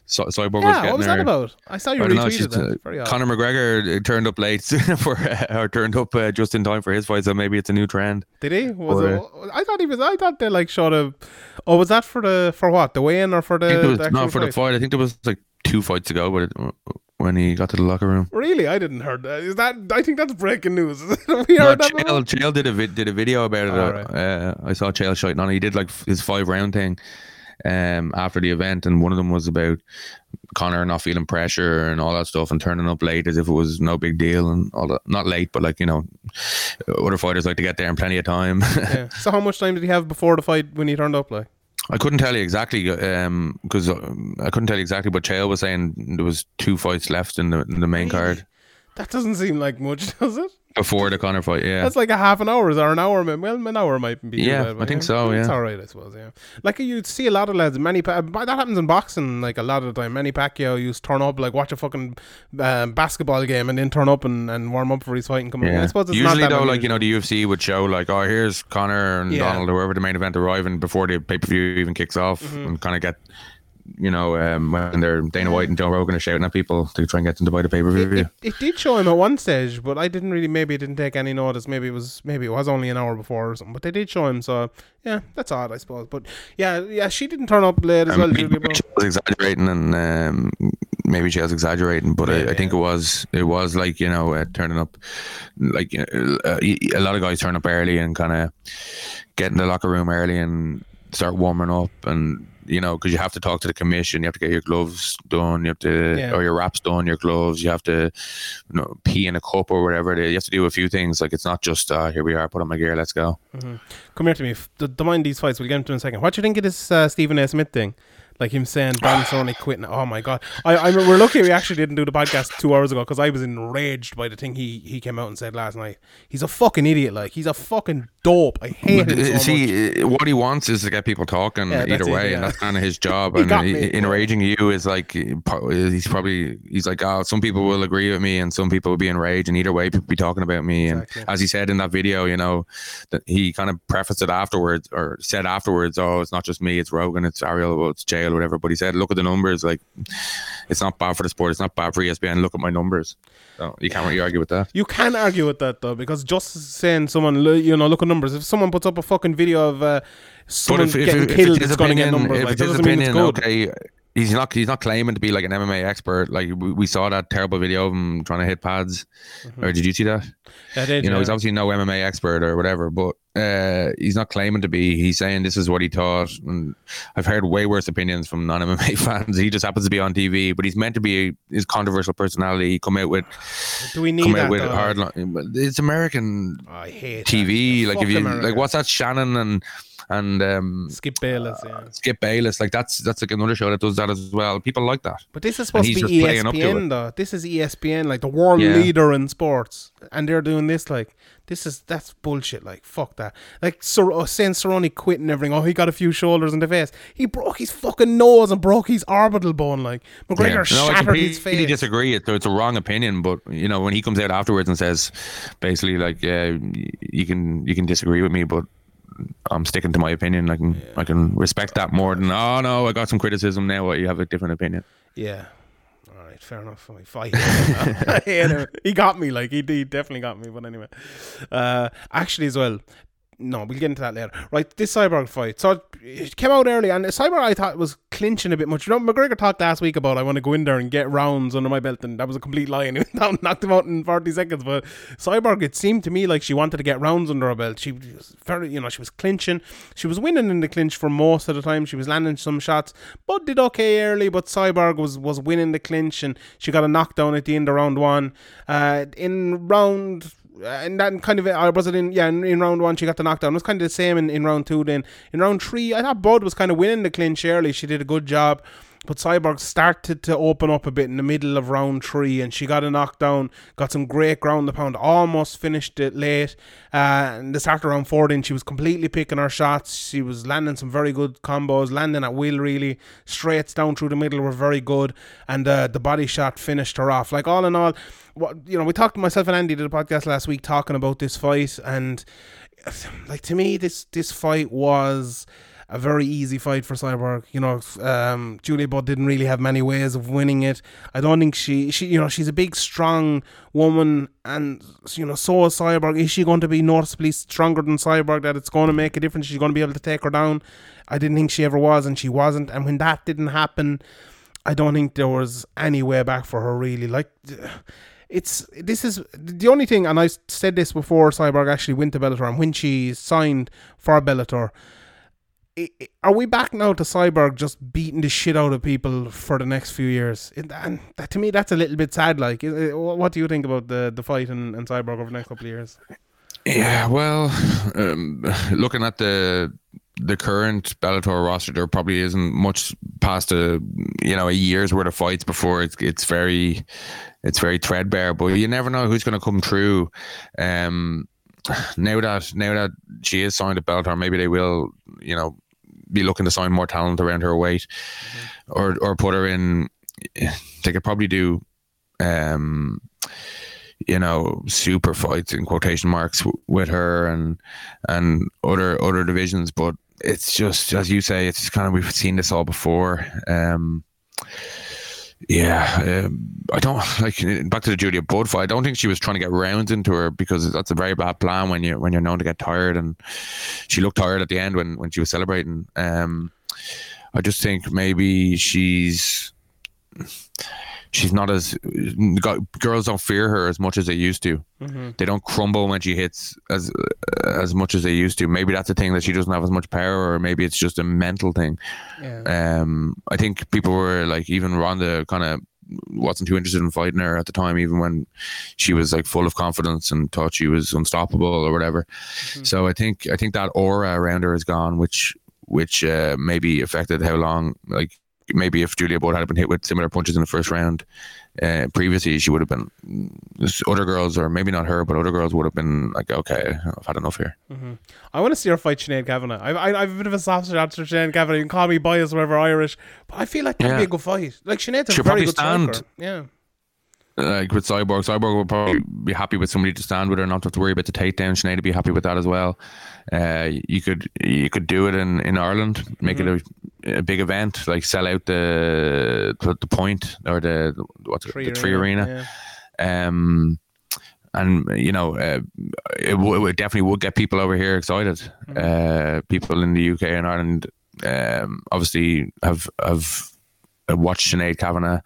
Cy- Cyborg was Yeah, getting what was her. that about? I saw you I don't know. retweeted She's, uh, that. Very odd. Conor McGregor uh, turned up late [LAUGHS] for or turned up uh, just in time for his fight, so maybe it's a new trend. Did he? Was Or, it, I thought he was. I thought they like showed a. Oh, was that for the for what the weigh-in or for the? I think there was the not for the fight? fight. I think there was like two fights ago, but it, when he got to the locker room. Really, I didn't heard that. Is that? I think that's breaking news. [LAUGHS] we No, heard that. Chael? Chael did a vid, did a video about it. Oh, right. uh, I saw Chael shiting on. He did like his five round thing um, after the event, and one of them was about Conor not feeling pressure and all that stuff, and turning up late as if it was no big deal and all that. Not late, but like you know, other fighters like to get there in plenty of time. [LAUGHS] Yeah. So how much time did he have before the fight when he turned up? Like, I couldn't tell you exactly um, because uh, I couldn't tell you exactly, but Chael was saying there was two fights left in the in the main card that doesn't seem like much, [LAUGHS] does it? before the Conor fight. Yeah, That's like a half an hour or an hour. Well, an hour might be. Yeah, bad, I think so, Yeah, It's all right, I suppose. Yeah, like you see a lot of lads. Many that happens in boxing. Like a lot of the time, Manny Pacquiao used to turn up, like watch a fucking um, basketball game, and then turn up and, and warm up for his fight and come. in. I suppose it's Usually not that though, like you know, the UFC would show like, oh, here's Conor and Yeah. Donald or whoever the main event arriving before the pay per view even kicks off, Mm-hmm. and kind of get, you know, um, when they're Dana White and Joe Rogan are shouting at people to try and get them to buy the pay per It, view. it, it did show him at one stage, but I didn't really. Maybe I didn't take any notice. Maybe it was. Maybe it was only an hour before or something. But they did show him. So yeah, that's odd, I suppose. But yeah, yeah, she didn't turn up late as well. maybe she was exaggerating, and um, maybe she was exaggerating, but I, Maybe, I think it was it was like you know uh, turning up, like uh, uh, a lot of guys turn up early and kind of get in the locker room early and start warming up and. You know, because you have to talk to the commission, you have to get your gloves done, you have to, Yeah. or your wraps done, your gloves, you have to, you know, pee in a cup or whatever. it is. You have to do a few things. Like it's not just, uh, here we are, put on my gear, let's go. Come here to me. Don't mind these fights. We'll get into in a second. What do you think of this uh, Stephen A. Smith thing? Like him saying Don Cerrone quitting. Oh my god! I, I we're lucky we actually didn't do the podcast two hours ago because I was enraged by the thing he he came out and said last night. He's a fucking idiot. Like he's a fucking dope. I hate him so. See, uh, what he wants is to get people talking Yeah, either it, way, yeah. and that's kind of his job. And me. enraging you is like he's probably he's like, oh, some people will agree with me, and some people will be enraged, and either way, people be talking about me. Exactly. And as he said in that video, you know, that he kind of prefaced it afterwards or said afterwards, oh, it's not just me, it's Rogan, it's Ariel, well, it's Whatever. But he said, look at the numbers, like it's not bad for the sport. It's not bad for ESPN. Look at my numbers. So you can't really argue with that. You can argue with that though, because just saying someone, you know, look at numbers. If someone puts up a fucking video of uh, someone getting killed, it's going to get numbers. if Like, it's that his doesn't mean it's good. okay, he's not he's not claiming to be like an MMA expert. Like we, we saw that terrible video of him trying to hit pads. Mm-hmm. Or did you see that? I did, You know, he's obviously no MMA expert or whatever, but uh, he's not claiming to be. He's saying this is what he taught. And I've heard way worse opinions from non MMA [LAUGHS] fans. He just happens to be on TV, but he's meant to be his controversial personality. He come out with Do we need come that? out with though? hard. li- but It's American I hate TV. Like if you America. like, what's that? Shannon and and um, Skip Bayless, yeah. Skip Bayless. Like that's that's like another show that does that as well. People like that. But this is supposed to be up to ESPN though. This is ESPN, like the world Yeah. leader in sports, and they're doing this. Like this is that's bullshit. Like fuck that. Like Sir, uh, saying Cerrone quit and everything. Oh, he got a few shoulders in the face. He broke his fucking nose and broke his orbital bone. Like McGregor No, I shattered his face. disagree. It's, it's a wrong opinion, but you know when he comes out afterwards and says, basically like, uh, you can you can disagree with me, but I'm sticking to my opinion. I can I can respect that more than oh no, I got some criticism now. What you have a different opinion? Yeah. All right, fair enough. I fight. [LAUGHS] I him. He got me, like he, he definitely got me. But anyway, uh, actually as well. No, we'll get into that later. Right, this Cyborg fight. So it came out early, and Cyborg I thought was clinching a bit much. You know, McGregor talked last week about I want to go in there and get rounds under my belt, and that was a complete lie. And [LAUGHS] down, knocked him out in forty seconds. But Cyborg, it seemed to me like she wanted to get rounds under her belt. She was very, you know, she was clinching. She was winning in the clinch for most of the time. She was landing some shots, but did okay early. But Cyborg was was winning the clinch, and she got a knockdown at the end of round one. Uh, in round and that kind of I was it in yeah in, in round one she got the knockdown. It was kind of the same in, in round two. Then in round three, I thought Bud was kind of winning the clinch early. She did a good job. But Cyborg started to open up a bit in the middle of round three, and she got a knockdown, got some great ground the pound, almost finished it late. Uh, and the start of round 14, she was completely picking her shots. She was landing some very good combos, landing at will really. Straights down through the middle were very good, and uh, the body shot finished her off. Like all in all, what you know, we talked to myself and Andy did a podcast last week talking about this fight, and [SIGHS] like to me, this this fight was a very easy fight for Cyborg. You know, um, Julia Budd didn't really have many ways of winning it. I don't think she, she, you know, she's a big, strong woman, and you know, so is Cyborg. Is she going to be noticeably stronger than Cyborg? That it's going to make a difference. She's going to be able to take her down. I didn't think she ever was, and she wasn't. And when that didn't happen, I don't think there was any way back for her. Really, like [SIGHS] it's this is the only thing, and I said this before Cyborg actually went to Bellator, and when she signed for Bellator, are we back now to Cyborg just beating the shit out of people for the next few years? And that, to me, that's a little bit sad. Like, i- what do you think about the the fight and, and Cyborg over the next couple of years? Yeah, well, um, looking at the the current Bellator roster, there probably isn't much past a you know a year's worth of fights before it's it's very it's very threadbare. But you never know who's going to come through. Um, now that now that she is signed at Bellator, maybe they will you know be looking to sign more talent around her weight, or or put her in. They could probably do. Um, you know super fights in quotation marks w- with her and and other other divisions but it's just as you say it's kind of we've seen this all before um yeah um, i don't like back to the julia budd fight i don't think she was trying to get rounds into her because that's a very bad plan when you when you're known to get tired and she looked tired at the end when when she was celebrating. Um i just think maybe she's she's not as got, girls don't fear her as much as they used to. They don't crumble when she hits as as much as they used to. Maybe that's a thing that she doesn't have as much power, or maybe it's just a mental thing. Yeah. Um, I think people were like even Ronda kind of wasn't too interested in fighting her at the time, even when she was like full of confidence and thought she was unstoppable or whatever. So I think I think that aura around her is gone, which which uh, maybe affected how long like maybe if Julia Budd had been hit with similar punches in the first round uh, previously, she would have been. this- Other girls, or maybe not her, but other girls would have been like, okay, I've had enough here. I want to see her fight Sinead Kavanagh. I, I, I have a bit of a soft spot for Sinead Kavanagh. You can call me biased, or whatever, Irish, but I feel like that'd be a good fight. Like Sinead's a She'll very good stand. striker. Yeah. Like with Cyborg, Cyborg would probably be happy with somebody to stand with her, not have to worry about the takedown. Sinead would be happy with that as well. Uh, you could you could do it in, in Ireland, make it a, a big event, like sell out the the the, point or the what's it, the 3Arena. yeah. Um, and you know, uh, it, w- it definitely would get people over here excited. Uh, people in the UK and Ireland, um, obviously have have watched Sinead Kavanagh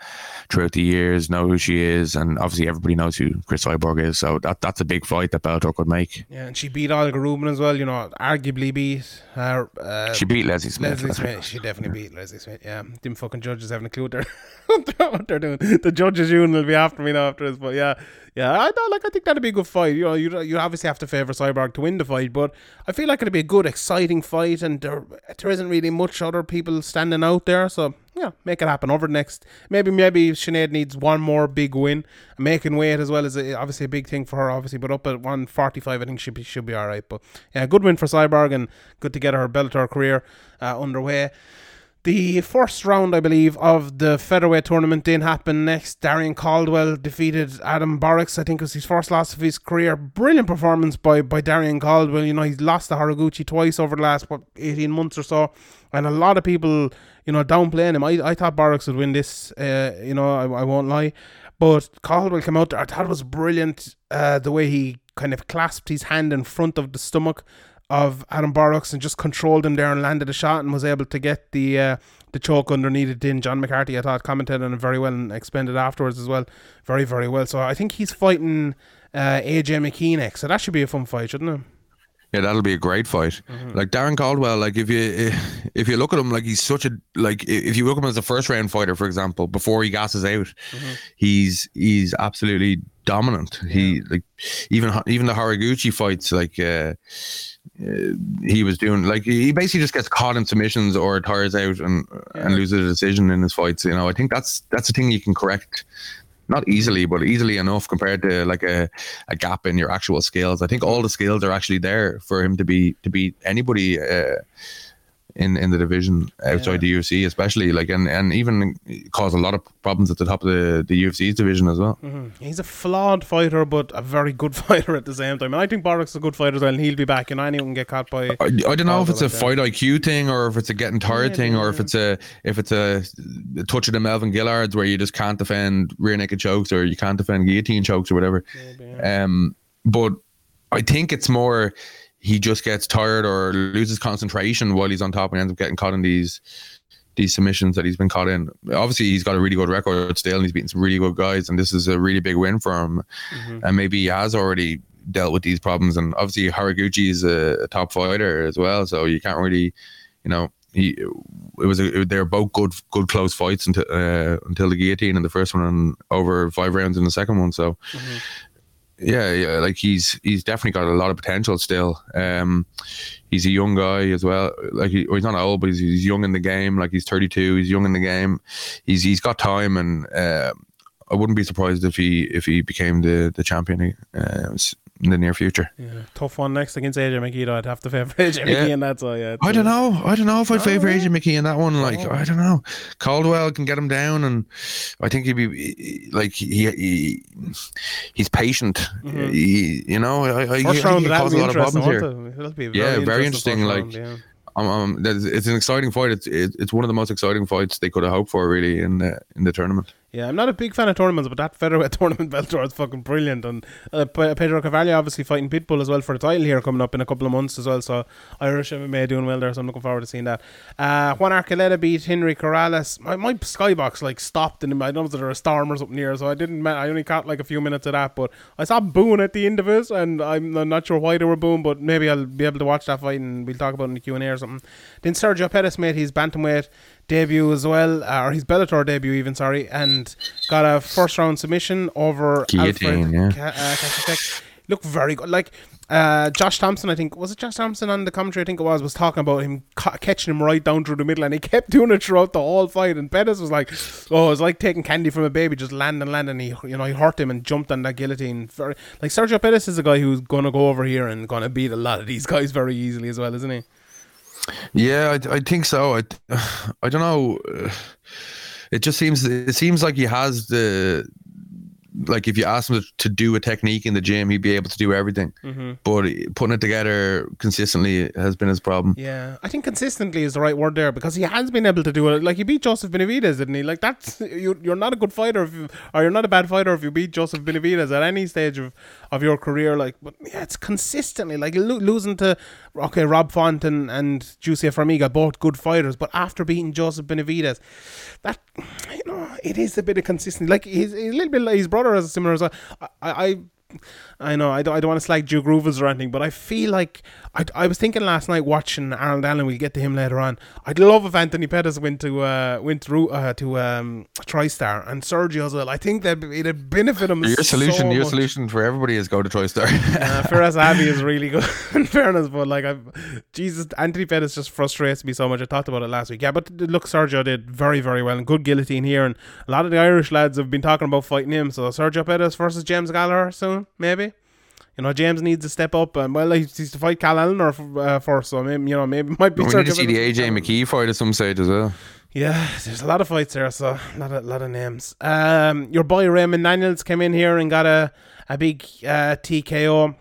throughout the years, know who she is, and obviously everybody knows who Cris Cyborg is. So that that's a big fight that Bellator could make. Yeah, and she beat Olga Rubin as well. You know, arguably beat her. Uh, She beat Leslie Smith. Leslie right. Smith. [LAUGHS] She definitely beat Leslie Smith. Yeah, them fucking judges having a clue [LAUGHS] what they're, what they're doing. The judges union will be after me now after this. But yeah, yeah, I thought like I think that'd be a good fight. You know, you you obviously have to favor Cyborg to win the fight, but I feel like it'd be a good, exciting fight, and there there isn't really much other people standing out there. So yeah, make it happen over the next. Maybe maybe Sinead needs one more big win, making weight as well is a, obviously a big thing for her. Obviously, but up at one forty five, I think she be, should be all right. But yeah, good win for Cyborg, and good to get her Bellator career uh, underway. The first round, I believe, of the featherweight tournament didn't happen next. Darrion Caldwell defeated Adam Borics. I think it was his first loss of his career. Brilliant performance by, by Darrion Caldwell. You know, he's lost to Horiguchi twice over the last, what, 18 months or so. And a lot of people, you know, downplaying him. I, I thought Borics would win this, uh, you know, I, I won't lie. But Caldwell came out there. I thought it was brilliant uh, the way he kind of clasped his hand in front of the stomach of Adam Borics and just controlled him there and landed a shot and was able to get the uh, the choke underneath it in. John McCarthy, I thought, commented on it very well and explained it afterwards as well. Very, very well. So I think he's fighting uh, AJ McKee next. So that should be a fun fight, shouldn't it? Yeah, that'll be a great fight. Like Darrion Caldwell, like if you if you look at him, like he's such a like if you look at him as a first round fighter, for example, before he gasses out, he's he's absolutely dominant. He like even even the Horiguchi fights, like uh, uh, he was doing like he basically just gets caught in submissions or tires out and and loses a decision in his fights. You know, I think that's that's a thing you can correct not easily, but easily enough compared to like a, a gap in your actual skills. I think all the skills are actually there for him to be to beat anybody uh, in in the division outside the UFC, especially like and and even cause a lot of problems at the top of the the UFC's division as well. He's a flawed fighter, but a very good [LAUGHS] fighter at the same time. And I think Borics's a good fighter as well, and he'll be back. You know, anyone can get caught by. I, I don't know if it's a Caldwell like fight IQ thing or if it's a getting tired thing or if it's a if it's a, a touch of the Melvin Guillards where you just can't defend rear naked chokes or you can't defend guillotine chokes or whatever. Um, but I think it's more he just gets tired or loses concentration while he's on top and ends up getting caught in these these submissions that he's been caught in. Obviously, he's got a really good record still, and he's beaten some really good guys, and this is a really big win for him. And maybe he has already dealt with these problems. And obviously, Horiguchi is a, a top fighter as well, so you can't really, you know, he it was a, they were both good good close fights until uh, until the guillotine in the first one and over five rounds in the second one. So. Yeah, yeah, like he's he's definitely got a lot of potential still. Um, he's a young guy as well. Like he, he's not old, but he's, he's young in the game. Like he's 32. He's young in the game. He's he's got time, and uh, I wouldn't be surprised if he if he became the the champion uh, in the near future. Yeah, tough one next against AJ McKee. though. I'd have to favour AJ Yeah. McKee, and that's all. Yeah, I don't know. I don't know if I'd favour Oh, yeah. McKee in that one. Like Oh. I don't know. Caldwell can get him down, and I think he'd be like he, he he's patient. He, you know, I, I, I Mm-hmm. Think he a lot of problems here. won't it? Be Yeah, very interesting. like, round. Um, um, it's an exciting fight. It's it, it's one of the most exciting fights they could have hoped for, really, in the in the tournament. Yeah, I'm not a big fan of tournaments, but that featherweight [LAUGHS] tournament Bellator is fucking brilliant. And uh, Pedro Carvalho obviously fighting Pitbull as well for the title here coming up in a couple of months as well. So Irish MMA doing well there, so I'm looking forward to seeing that. Uh, Juan Archuleta beat Henry Corrales. My, my skybox like stopped, and I know that there were a storm or something here, so I didn't. I only caught like a few minutes of that, but I saw booing at the end of it, and I'm, I'm not sure why they were booing, but maybe I'll be able to watch that fight and we'll talk about it in the Q and A or something. Then Sergio Pettis made his bantamweight debut as well, uh, or his Bellator debut even, sorry, and got a first round submission over Guillotine, Alfred yeah. Ka- uh. Looked very good. Like uh, Josh Thompson, I think was it Josh Thompson on the commentary? I think it was was talking about him ca- catching him right down through the middle, and he kept [LAUGHS] doing it throughout the whole fight. And Pettis was like, "Oh, it was like taking candy from a baby, just land and land." And he, you know, he hurt him and jumped on that guillotine. Very like Sergio Pettis is a guy who's gonna go over here and gonna beat a lot of these guys very easily as well, isn't he? Yeah, I, I think so. I [SIGHS] I don't know. [SIGHS] It just seems it seems like he has the like if you ask him to, to do a technique in the gym, he'd be able to do everything. Mm-hmm. But putting it together consistently has been his problem. Yeah, I think consistently is the right word there because he has been able to do it. Like he beat Joseph Benavidez, didn't he? Like that's you. You're not a good fighter if you, or you're not a bad fighter if you beat Joseph Benavidez at any stage of, of your career. Like, but yeah, it's consistently like lo- losing to okay Rob Font and and Jussier Formiga, both good fighters, but after beating Joseph Benavidez, that you know it is a bit of consistency. Like he's, he's a little bit like his brother has a similar as. I, I I know I don't, I don't want to slag Duke Roufus or anything, but I feel like I, I was thinking last night watching Arnold Allen. We'll get to him later on. I'd love if Anthony Pettis went to uh, went through uh, to um, TriStar and Sergio as well. I think that it'd benefit him. Your so solution, your much. solution for everybody is go to TriStar. Uh, Firas Zahabi is really good [LAUGHS] in fairness, but like I've Jesus, Anthony Pettis just frustrates me so much. I talked about it last week. Yeah, but look, Sergio did very, very well and good guillotine here, and a lot of the Irish lads have been talking about fighting him. So Sergio Pettis versus James Gallagher soon, maybe. You know, James needs to step up, and well, he's he's to fight Cal Ellenor uh, first, so maybe you know maybe might be. we need to see the. AJ McKee fight at some stage as well. Yeah, there's a lot of fights there, so not a lot of, lot of names. Um, your boy Raymond Daniels came in here and got a a big uh, TKO.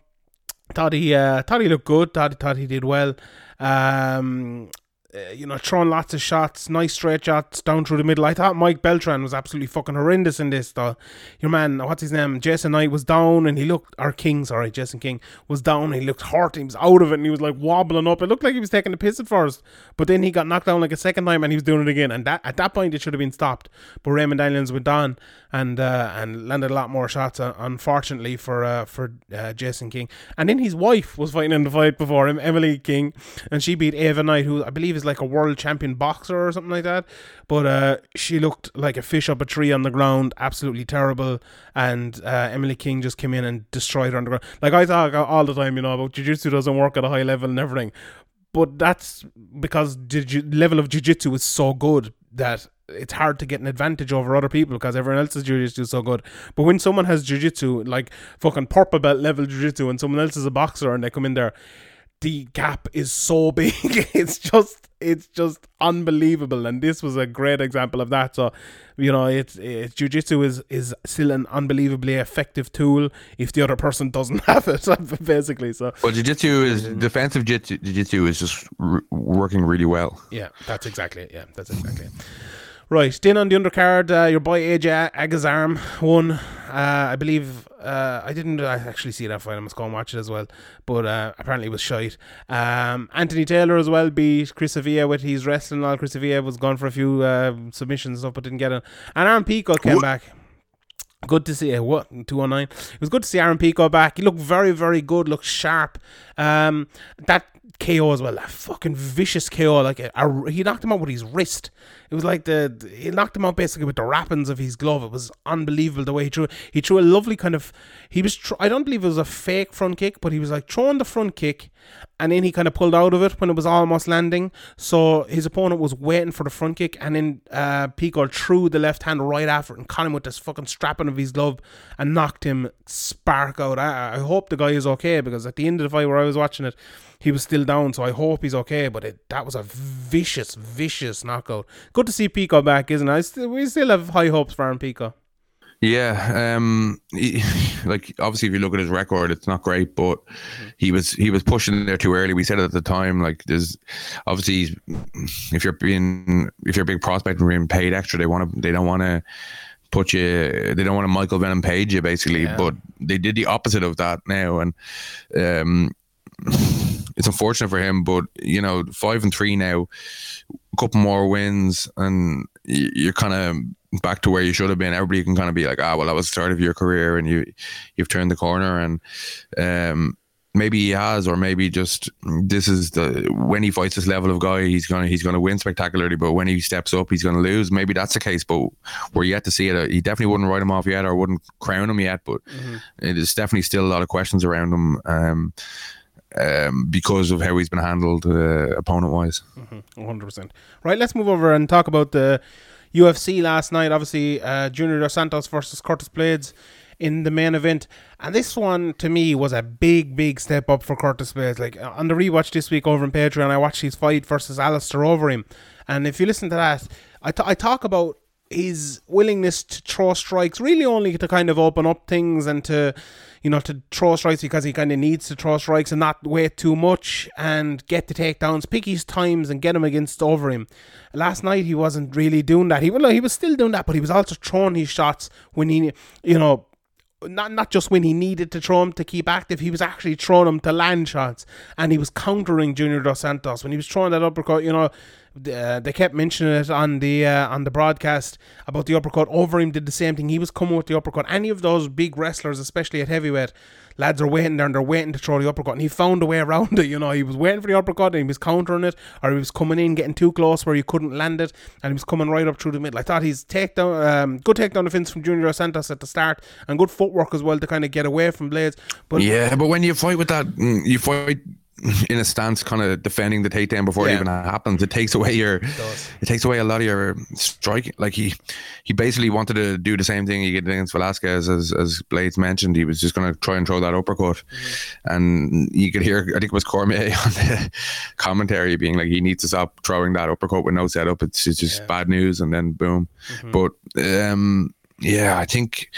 Thought he uh, thought he looked good. Thought thought he did well. Um, uh, you know, throwing lots of shots, nice straight shots down through the middle. I thought Mike Beltran was absolutely fucking horrendous in this, though. Your man, what's his name? Jason Knight was down and he looked, or King, sorry, Jason King was down. He looked hurt. He was out of it and he was like wobbling up. It looked like he was taking the piss at first, but then he got knocked down like a second time and he was doing it again. And that at that point, it should have been stopped. But Raymond Daniels went on and uh, and landed a lot more shots, uh, unfortunately, for uh, for uh, Jason King. And then his wife was fighting in the fight before him, Emily King, and she beat Ava Knight, who I believe is like a world champion boxer or something like that. But uh, she looked like a fish up a tree on the ground, absolutely terrible. And uh, Emily King just came in and destroyed her on the ground. Like I thought all the time, you know, about jiu-jitsu doesn't work at a high level and everything. But that's because the level of jiu-jitsu is so good that it's hard to get an advantage over other people because everyone else's jiu-jitsu is so good. But when someone has jiu-jitsu, like fucking purple belt level jiu-jitsu, and someone else is a boxer and they come in there, the gap is so [LAUGHS] big. it's just it's just unbelievable. And this was a great example of that. So, you know, it's, it's jiu-jitsu is, is still an unbelievably effective tool if the other person doesn't [LAUGHS] have it, basically. So Well, jiu-jitsu is defensive jiu- jiu-jitsu is just r- working really well. Yeah, that's exactly it. Yeah, that's exactly it. Right, then on the undercard, uh, your boy AJ Agazarm won. Uh, I believe uh, I didn't actually see that fight. I must go and watch it as well. But uh, apparently it was shite. Um, Anthony Taylor as well beat Chris Avila with his wrestling. All Chris Avila was gone for a few uh, submissions and stuff, but didn't get it. And Aaron Pico came back. Good to see uh, what two one nine. It was good to see Aaron Pico back. He looked very very good. Looked sharp. Um, that KO as well. That fucking vicious KO. Like a, a- he knocked him out with his wrist. It was like the he knocked him out basically with the wrappings of his glove. It was unbelievable the way he threw. He threw a lovely kind of. He was. Tr- I don't believe it was a fake front kick, but he was like throwing the front kick, and then he kind of pulled out of it when it was almost landing. So his opponent was waiting for the front kick, and then uh, Pico threw the left hand right after it and caught him with this fucking strapping of his glove and knocked him spark out. I, I hope the guy is okay because at the end of the fight where I was watching it, he was still down. So I hope he's okay. But it, that was a vicious, vicious knockout. Good to see Pico back, isn't it? We still have high hopes for Aaron Pico. Yeah, um, he, [LAUGHS] like obviously, if you look at his record, it's not great, but he was he was pushing there too early. We said it at the time, like there's obviously if you're being if you're a big prospect and being paid extra, they want to they don't want to put you they don't want to Michael Venom page you basically, Yeah. but they did the opposite of that now, and um, [SIGHS] it's unfortunate for him, but you know five and three now, a couple more wins, and you're kind of back to where you should have been. Everybody can kind of be like, ah, well, that was the start of your career, and you you've turned the corner, and um, maybe he has, or maybe just this is the when he fights this level of guy, he's gonna he's gonna win spectacularly, but when he steps up, he's gonna lose. Maybe that's the case, but we're yet to see it. He definitely wouldn't write him off yet, or wouldn't crown him yet, but there's definitely still a lot of questions around him. Um, um, because of how he's been handled uh, opponent wise. 100%. Right, let's move over and talk about the UFC last night. Obviously, uh, Junior Dos Santos versus Curtis Blaydes in the main event. And this one, to me, was a big, big step up for Curtis Blaydes. Like, uh, on the rewatch this week over on Patreon, I watched his fight versus Alistair Overeem. And if you listen to that, I ta- I talk about his willingness to throw strikes really only to kind of open up things and to you know to throw strikes because he kind of needs to throw strikes and not wait too much and get the takedowns pick his times and get him against Overeem last night he wasn't really doing that he well, he was still doing that but he was also throwing his shots when he you know not not just when he needed to throw him to keep active, he was actually throwing him to land shots, and he was countering Junior Dos Santos when he was throwing that uppercut. You know, uh, they kept mentioning it on the uh, on the broadcast about the uppercut. Overeem did the same thing. He was coming with the uppercut. Any of those big wrestlers, especially at heavyweight, lads are waiting there and they're waiting to throw the uppercut, and he found a way around it. You know, he was waiting for the uppercut and he was countering it, or he was coming in getting too close where you couldn't land it, and he was coming right up through the middle. I thought he's takedown, um, good takedown defense from Junior Santos at the start, and good footwork as well to kind of get away from Blaydes. But Yeah, but when you fight with that, mm, you fight in a stance, kind of defending the takedown before Yeah. it even happens. It takes away your, it, takes away a lot of your strike. Like he, he basically wanted to do the same thing he did against Velasquez, as as Blaydes mentioned. He was just going to try and throw that uppercut, Mm-hmm. and you could hear, I think it was Cormier [LAUGHS] on the commentary being like, he needs to stop throwing that uppercut with no setup. It's, it's just bad news, and then boom. Mm-hmm. But um, yeah, I think.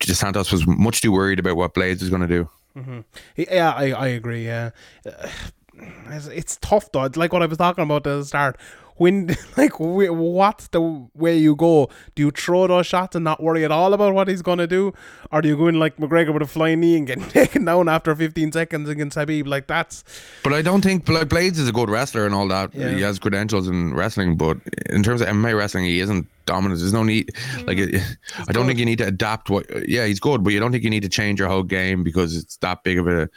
Dos Santos was much too worried about what Blaydes was going to do. Mm-hmm. Yeah, I, I agree. Yeah, [SIGHS] it's, it's tough though. Like what I was talking about at the start. When [LAUGHS] like what's the way you go? Do you throw those shots and not worry at all about what he's gonna do, or do you go in like McGregor with a flying knee and get [LAUGHS] taken down after 15 seconds against Khabib? Like that's But I don't think like Blaydes is a good wrestler and all that. Yeah. He has credentials in wrestling, but in terms of MMA wrestling, he isn't dominant. There's no need. Mm-hmm. Like, it, I don't think you need to adapt. What? Yeah, he's good, but you don't think you need to change your whole game because it's that big of a,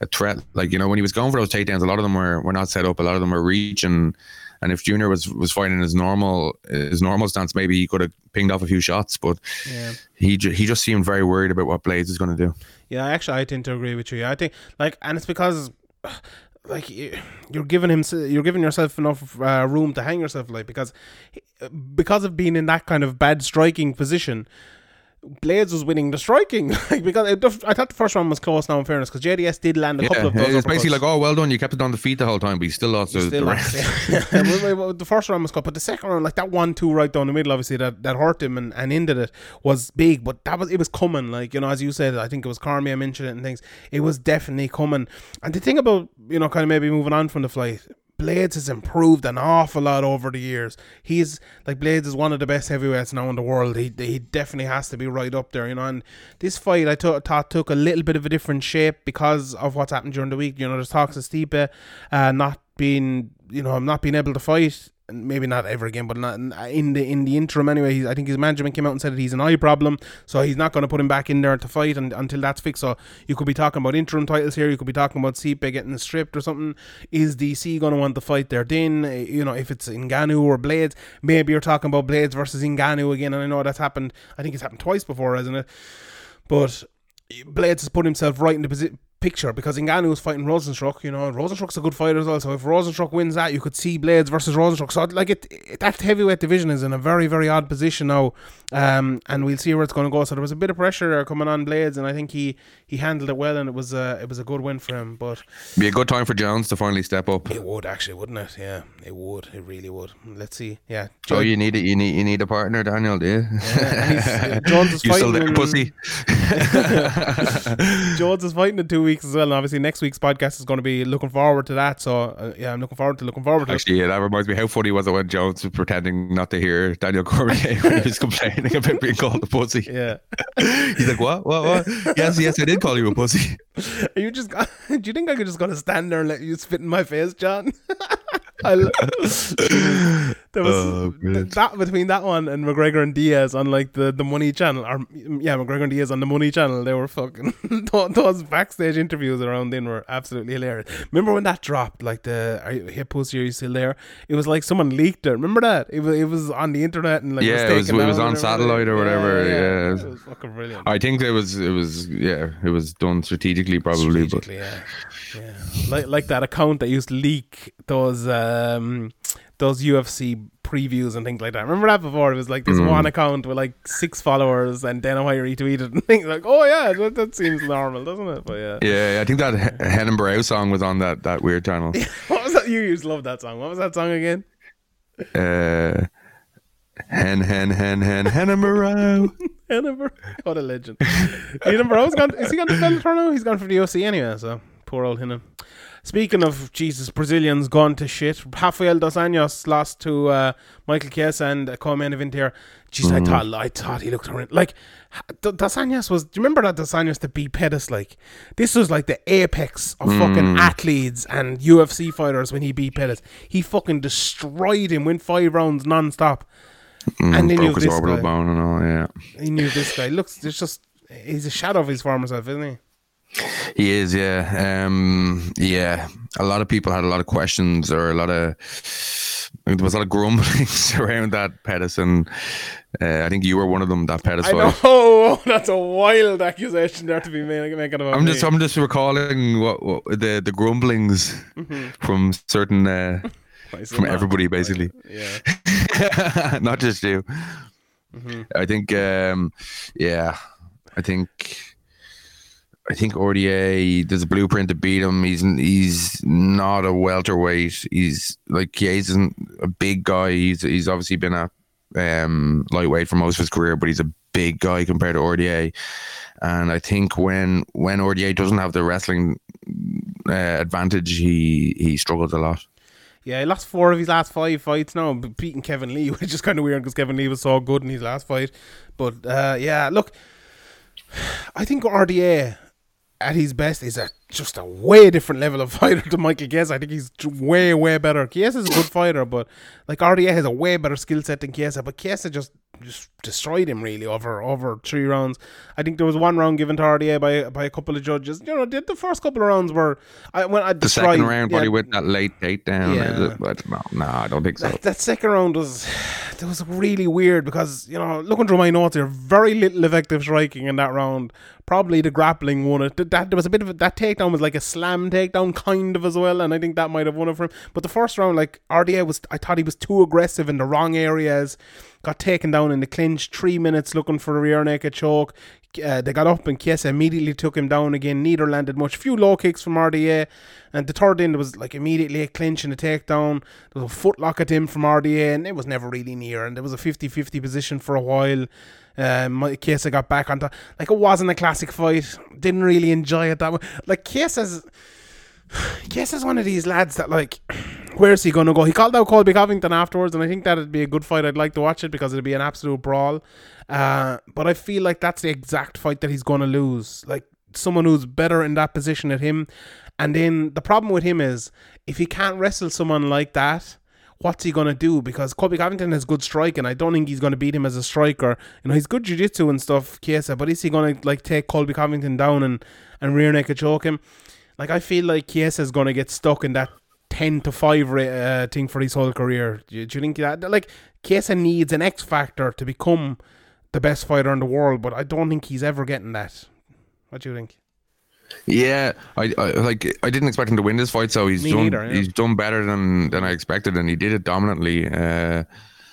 a threat. Like you know, when he was going for those takedowns, a lot of them were were not set up. A lot of them were reaching. And if Junior was was fighting his normal his normal stance, maybe he could have pinged off a few shots. But yeah. he he just seemed very worried about what Blaydes is going to do. Yeah, actually, I tend to agree with you. I think like, and it's because [SIGHS] like you- you're giving him, you're giving yourself enough uh, room to hang yourself, like because because of being in that kind of bad striking position. Blaydes was winning the striking, [LAUGHS] like because it, I thought the first round was close. Now, in fairness, because JDS did land a couple of those. it's basically like, oh, well done, you kept it on the feet the whole time, but he still lost the, Still the lost, [LAUGHS] yeah. The first round was cut, but the second round, like that one two right down the middle, obviously that, that hurt him and, and ended it was big. But that was it was coming, like you know, as you said, I think it was Carmi I mentioned it and things. It was definitely coming. And the thing about you know, kind of maybe moving on from the fight, Blaydes has improved an awful lot over the years. He's like Blaydes is one of the best heavyweights now in the world. He he definitely has to be right up there, you know. And this fight I thought thought took a little bit of a different shape because of what's happened during the week. You know, there's talks of Stipe uh, not being, you know, not being able to fight. Maybe not ever again, but not in the in the interim anyway. I think his management came out and said that he's an eye problem, so he's not going to put him back in there to fight and, until that's fixed. So you could be talking about interim titles here. You could be talking about Stipe getting stripped or something. Is DC going to want to fight there? Then eh, you know if it's Ngannou or Blaydes, maybe you're talking about Blaydes versus Ngannou again. And I know that's happened. I think it's happened twice before, hasn't it? But Blaydes has put himself right in the posi- picture because Ngannou was fighting Rozenstruik. You know, Rozenstruik's a good fighter as well. So if Rozenstruik wins that, you could see Blaydes versus Rozenstruik. So like it, it that heavyweight division is in a very very odd position now, um, and we'll see where it's going to go. So there was a bit of pressure there coming on Blaydes, and I think he he handled it well, and it was a it was a good win for him. But Be a good time for Jones to finally step up. it would actually, wouldn't it? Yeah, it would. It really would. Let's see. Yeah, Oh, you need it. You need you need a partner, Daniel. Do you? uh, [LAUGHS] Jones is you still fighting there, pussy? [LAUGHS] Jones is fighting in two weeks as well, and obviously next week's podcast is going to be looking forward to that. So uh, yeah, I'm looking forward to looking forward to. it. Actually, yeah, that reminds me. How funny was it when Jones was pretending not to hear Daniel Cormier when he was complaining about being called a pussy? [LAUGHS] Yeah, He's like, what? What? What? Yes, yes, I did call you a pussy. [LAUGHS] Are you just. [LAUGHS] Do you think I could just gonna stand there and let you spit in my face, Jon? I [LAUGHS] there was Oh, that between that one and McGregor and Diaz on like the, the Money Channel, or mm, yeah, McGregor and Diaz on the Money Channel. They were fucking [LAUGHS] those- backstage interviews around then were absolutely hilarious. Remember when that dropped? Like the are you, hip you still there? It was like someone leaked it. Remember that? It was it was on the internet and like Yeah, it was- it was on satellite or whatever, yeah. it was fucking brilliant. I think it was. It was. Yeah, it was done strategically, probably. But yeah, yeah. Like like that account that used to leak those um those UFC previews and things like that. Remember that before? It was like this Mm. one account with like six followers, and Dana White retweeted and [LAUGHS] things like, "Oh yeah, that, that seems normal, doesn't it?" But yeah, yeah, I think that H- Henan Barão song was on that that weird channel. [LAUGHS] what was that? You used to love that song. What was that song again? Uh, Hen, hen, hen, hen, hen, Morrow. Edinburgh. What a legend. Edinburgh, has gone, is he gone to Bellator now? He's gone for the OC anyway, so poor old Hinnan. Speaking of Jesus, Brazilians gone to shit. Rafael dos Anjos lost to uh, Michael Chiesa and a co-main event here. Jeez, I mm. thought I thought he looked horrendous. Like D- dos Anjos was. Do you remember that dos Anjos that beat Pettis? Like this was like the apex of fucking mm. athletes and UFC fighters when he beat Pettis. He fucking destroyed him. Went five rounds non-stop. Mm, and then you Broke have his this orbital guy. bone and all, yeah. He knew this guy. Looks, it's just he's a shadow of his former self, isn't he? He is, yeah. Um, yeah. A lot of people had a lot of questions or a lot of there was a lot of grumblings [LAUGHS] around that and uh, I think you were one of them. That I fight. know [LAUGHS] that's a wild accusation there to be making about I'm me. just, I'm just recalling what, what the the grumblings from certain uh, [LAUGHS] from everybody, basically. Yeah, not just you. I think, um, yeah, I think, I think RDA. There's a blueprint to beat him. He's he's not a welterweight. He's like yeah, isn't a big guy. He's he's obviously been a um, lightweight for most of his career, but he's a big guy compared to RDA. And I think when when RDA doesn't have the wrestling uh, advantage, he he struggles a lot. yeah. He lost four of his last five fights now, beating Kevin Lee, [LAUGHS] which is kind of weird because Kevin Lee was so good in his last fight. But uh, yeah, look, [SIGHS] I think RDA at his best is a just a way different level of [LAUGHS] fighter to Michael Chiesa. I think he's way way better. Chiesa's a good fighter, but like RDA has a way better skill set than Chiesa. But Chiesa just just destroyed him really over over three rounds. I think there was one round given to RDA by by a couple of judges. You know, the, the first couple of rounds were I when I The second round, yeah, probably with that late takedown. Yeah. But no, no, I don't think so. that, that second round was [SIGHS] that was really weird because you know looking through my notes here, very little effective striking in that round. Probably the grappling won it. That, that there was a bit of a, that takedown was like a slam takedown kind of as well, and I think that might have won it for him. But the first round, like RDA was, I thought he was too aggressive in the wrong areas. Got taken down in the clinch. Three minutes looking for a rear naked choke. Uh, they got up and Chiesa immediately took him down again. Neither landed much. Few low kicks from RDA. And the third end was like immediately a clinch and a takedown. There was a foot lock at him from RDA and it was never really near. And there was a 50-50 position for a while. Um, Chiesa got back on top. Like it wasn't a classic fight. Didn't really enjoy it that much. Like Chiesa's Chiesa's [SIGHS] one of these lads that like [CLEARS THROAT] where's he gonna go? He called out Colby Covington afterwards, and I think that'd be a good fight. I'd like to watch it because it'd be an absolute brawl. Uh, but I feel like that's the exact fight that he's gonna lose. Like someone who's better in that position at him. And then the problem with him is if he can't wrestle someone like that, what's he gonna do? Because Colby Covington has good strike, and I don't think he's gonna beat him as a striker. You know, he's good jiu-jitsu and stuff, Chiesa, but is he gonna like take Colby Covington down and and rear naked choke him? Like I feel like Chiesa's gonna get stuck in that ten to five uh, thing for his whole career. Do you, do you think that like Chiesa needs an X factor to become the best fighter in the world? But I don't think he's ever getting that. What do you think? Yeah, I, I like. I didn't expect him to win this fight, so he's Me done. neither, yeah. He's done better than than I expected, and he did it dominantly. Uh,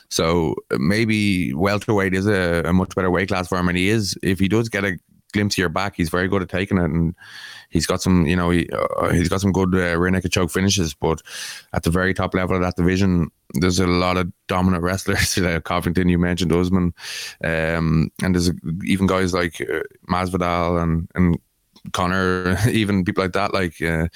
so maybe welterweight is a, a much better weight class for him, and he is. If he does get a glimpse of your back, he's very good at taking it, and he's got some. You know, he uh, he's got some good uh, rear naked choke finishes. But at the very top level of that division, there's a lot of dominant wrestlers. [LAUGHS] like Covington, you mentioned Usman, um, and there's even guys like uh, Masvidal and and Conor, [LAUGHS] even people like that, like uh,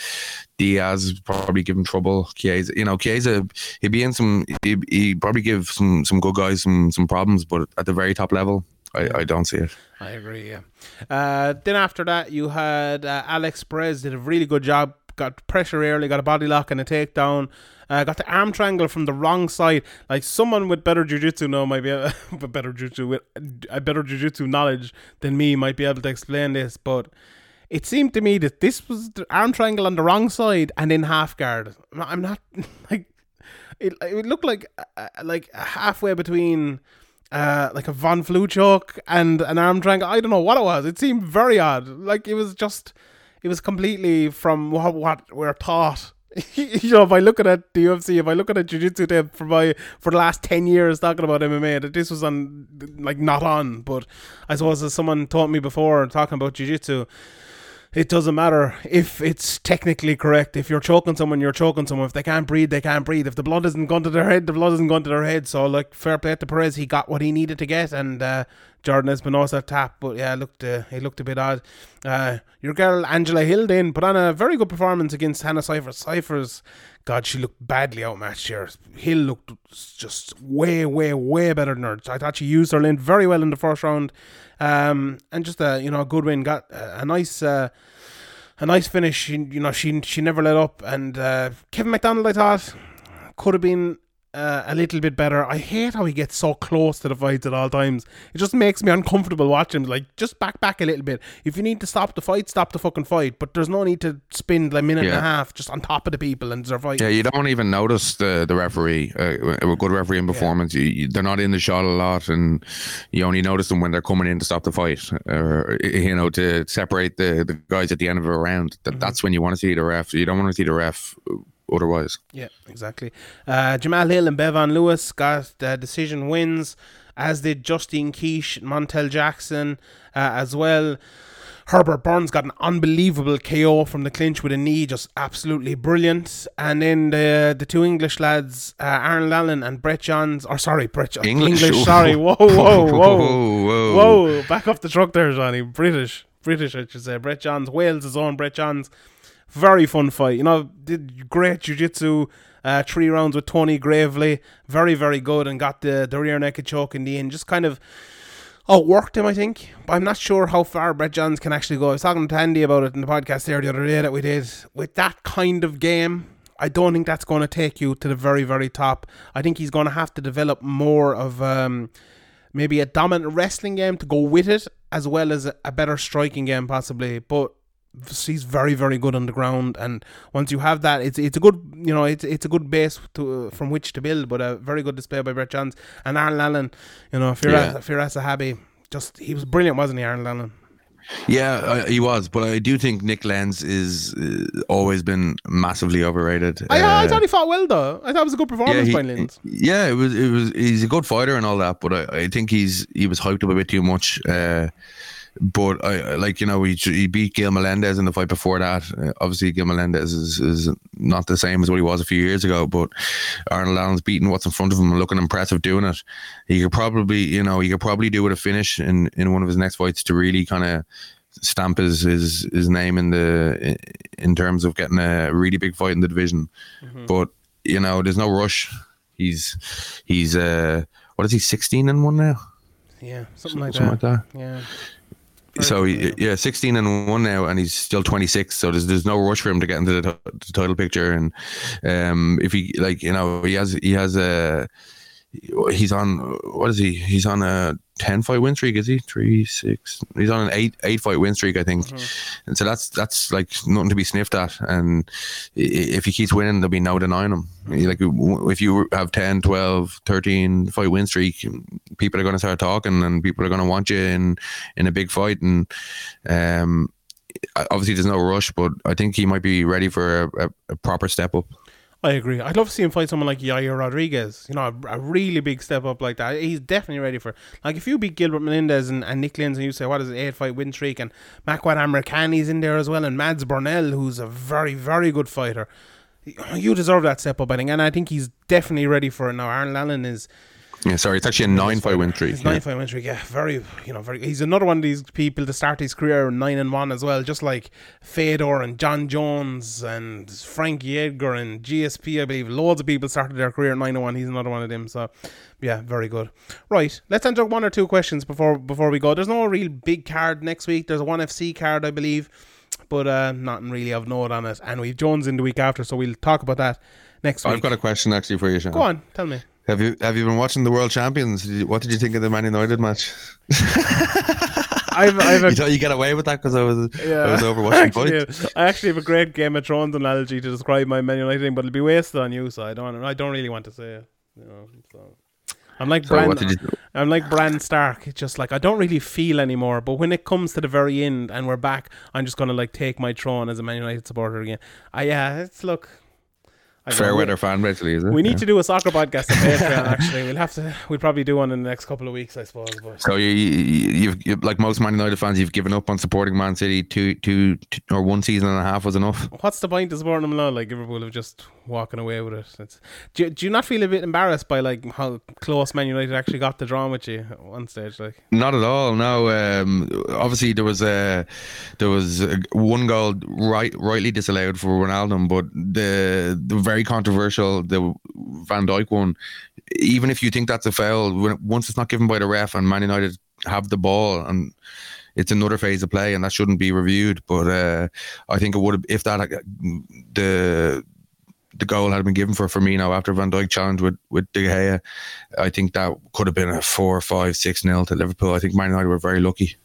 Diaz, probably give him trouble. Chiesa, you know, Chiesa, he'd be in some. He he probably give some some good guys some some problems, but at the very top level, I, I don't see it. I agree. Yeah. Uh, then after that, you had uh, Alex Perez did a really good job. Got pressure early, got a body lock and a takedown. Uh, got the arm triangle from the wrong side. Like someone with better jujitsu know might be a, [LAUGHS] better jujitsu with a better jujitsu knowledge than me might be able to explain this. But it seemed to me that this was the arm triangle on the wrong side and in half guard. I'm not- [LAUGHS] like it. It looked like uh, like halfway between uh, like a Von Flue choke and an arm triangle. I don't know what it was. It seemed very odd. Like it was just, it was completely from what, what we're taught. [LAUGHS] you know, if I look at the UFC, if I look at a jiu-jitsu tape for my for the last ten years talking about MMA, that this was on like not on. But I suppose as someone taught me before talking about jiu-jitsu, it doesn't matter if it's technically correct. If you're choking someone, you're choking someone. If they can't breathe, they can't breathe. If the blood isn't gone to their head, the blood isn't gone to their head. So, like, fair play to Perez. He got what he needed to get, and uh, Jordan Espinosa tap. But yeah, looked uh, he looked a bit odd. Uh, your girl Angela Hill then put on a very good performance against Hannah Cifers. Cifers, God, she looked badly outmatched here. Hill looked just way, way, way better than her. I thought she used her length very well in the first round, um, and just a you know a good win. Got a, a nice. Uh, a nice finish. She, you know, she she never let up. And uh, Kevin McDonald, I thought, could have been uh, a little bit better. I hate how he gets so close to the fights at all times. It just makes me uncomfortable watching. him. Like, just back back a little bit. If you need to stop the fight, stop the fucking fight. But there's no need to spend like a minute and a half just on top of the people and fighting. Yeah, you don't even notice the the referee. Uh, a good referee in performance, you, you, they're not in the shot a lot, and you only notice them when they're coming in to stop the fight, or you know, to separate the, the guys at the end of a round. That that's when you want to see the ref. You don't want to see the ref otherwise. Yeah, exactly. Uh, Jamahal Hill and Bevon Lewis got uh, decision wins, as did Justine Kish, Montel Jackson uh, as well. Herbert Burns got an unbelievable KO from the clinch with a knee, just absolutely brilliant. And then the the two English lads, uh, Arnold Allen and Brett Johns, or sorry, Brett Johns, English? [LAUGHS] sorry, whoa, whoa, whoa, Whoa, whoa. whoa, back off the truck there, Johnny. British, British, I should say. Brett Johns, Wales' own Brett Johns. Very fun fight. You know, did great jiu-jitsu. Uh, three rounds with Tony Gravely. Very, very good and got the, the rear naked choke in the end. Just kind of outworked him, I think. But I'm not sure how far Brett Johns can actually go. I was talking to Andy about it in the podcast there the other day that we did. With that kind of game, I don't think that's going to take you to the very, very top. I think he's going to have to develop more of um, maybe a dominant wrestling game to go with it, as well as a, a better striking game, possibly. But he's very very good on the ground and once you have that it's it's a good you know it's it's a good base to from which to build but a very good display by Brett Johns and Arnold Allen you know Firas Yeah. Firas Zahabi just he was brilliant wasn't he Arnold Allen Yeah, uh, he was, but I do think Nik Lentz is uh, always been massively overrated. I, I Uh, thought he fought well though I thought it was a good performance he- by Lentz Yeah, it was. It was. He's a good fighter and all that, but I, I think he's he was hyped up a bit too much. Uh, but I like you know he he beat Gil Melendez in the fight before that. Uh, obviously, Gil Melendez is, is not the same as what he was a few years ago. But Arnold Allen's beating what's in front of him and looking impressive doing it. He could probably you know he could probably do with a finish in in one of his next fights to really kind of stamp his, his his name in the in terms of getting a really big fight in the division. But you know, there's no rush. He's he's uh what is he 16 and one now? yeah something like Something that like that. yeah So he, yeah, 16 and one now, and he's still 26. So there's there's no rush for him to get into the, t- the title picture. And um, if he like you know he has he has a he's on what is he? He's on a 10 fight win streak. Is he three six? He's on an eight eight fight win streak, I think. And so that's that's like nothing to be sniffed at. And if he keeps winning, there'll be no denying him. Like if you have 10, 12, 13 fight win streak, people are going to start talking, and people are going to want you in in a big fight. And um, obviously there's no rush, but I think he might be ready for a, a, a proper step up. I agree. I'd love to see him fight someone like Yair Rodriguez. You know, a, a really big step up like that. He's definitely ready for. Like, if you beat Gilbert Melendez and, and Nik Lentz and you say, what is it, eight fight win streak, and Makwan Amirkhani's in there as well, and Mads Burnell, who's a very, very good fighter. You deserve that step up, I think, and I think he's definitely ready for it now. Arnold Allen is Yeah, sorry, it's actually a nine fight win streak. He's yeah. nine fight win streak, yeah. Very, you know, very. He's another one of these people to start his career nine and one as well, just like Fedor and Jon Jones and Frankie Edgar and GSP. I believe loads of people started their career nine and one. He's another one of them. So, yeah, very good. Right, let's enter one or two questions before before we go. There's no real big card next week. There's a one FC card, I believe, but uh, nothing really of note on it. And we've Jones in the week after, so we'll talk about that next week. I've got a question actually for you, Sean. Go on, tell me. Have you have you been watching the World Champions? Did you- What did you think of the Man United match? I've, I've [LAUGHS] a You thought you get away with that because I was Yeah. I was over watching [LAUGHS] actually. I actually have a great Game of Thrones analogy to describe my Man United thing, but it'll be wasted on you, so I don't. I don't really want to say it. You know, so I'm like So Bran. what did you? I'm like Bran Stark. It's just like I don't really feel anymore. But when it comes to the very end and we're back, I'm just gonna like take my throne as a Man United supporter again. I yeah, it's look. I Fair weather fan, basically, is it? We need Yeah. to do a soccer podcast on Patreon. Actually, we'll have to. We'll probably do one in the next couple of weeks, I suppose. But So you, you, you've, you like most Man United fans, you've given up on supporting Man City. Two, two, two or one season and a half was enough. what's the point of supporting them now? Like Liverpool have just walking away with it. It's, do, you, do you not feel a bit embarrassed by like how close Man United actually got the draw with you at one stage? Like, Not at all. No. Um, obviously, there was a there was a, one goal right rightly disallowed for Ronaldo, but the the very controversial the Van Dijk one. Even if you think that's a foul, once it's not given by the ref and Man United have the ball and it's another phase of play and that shouldn't be reviewed. But uh, I think it would have if that the the goal had been given for Firmino after Van Dijk challenged with with De Gea, I think that could have been a four, five, six nil to Liverpool. I think Man United were very lucky.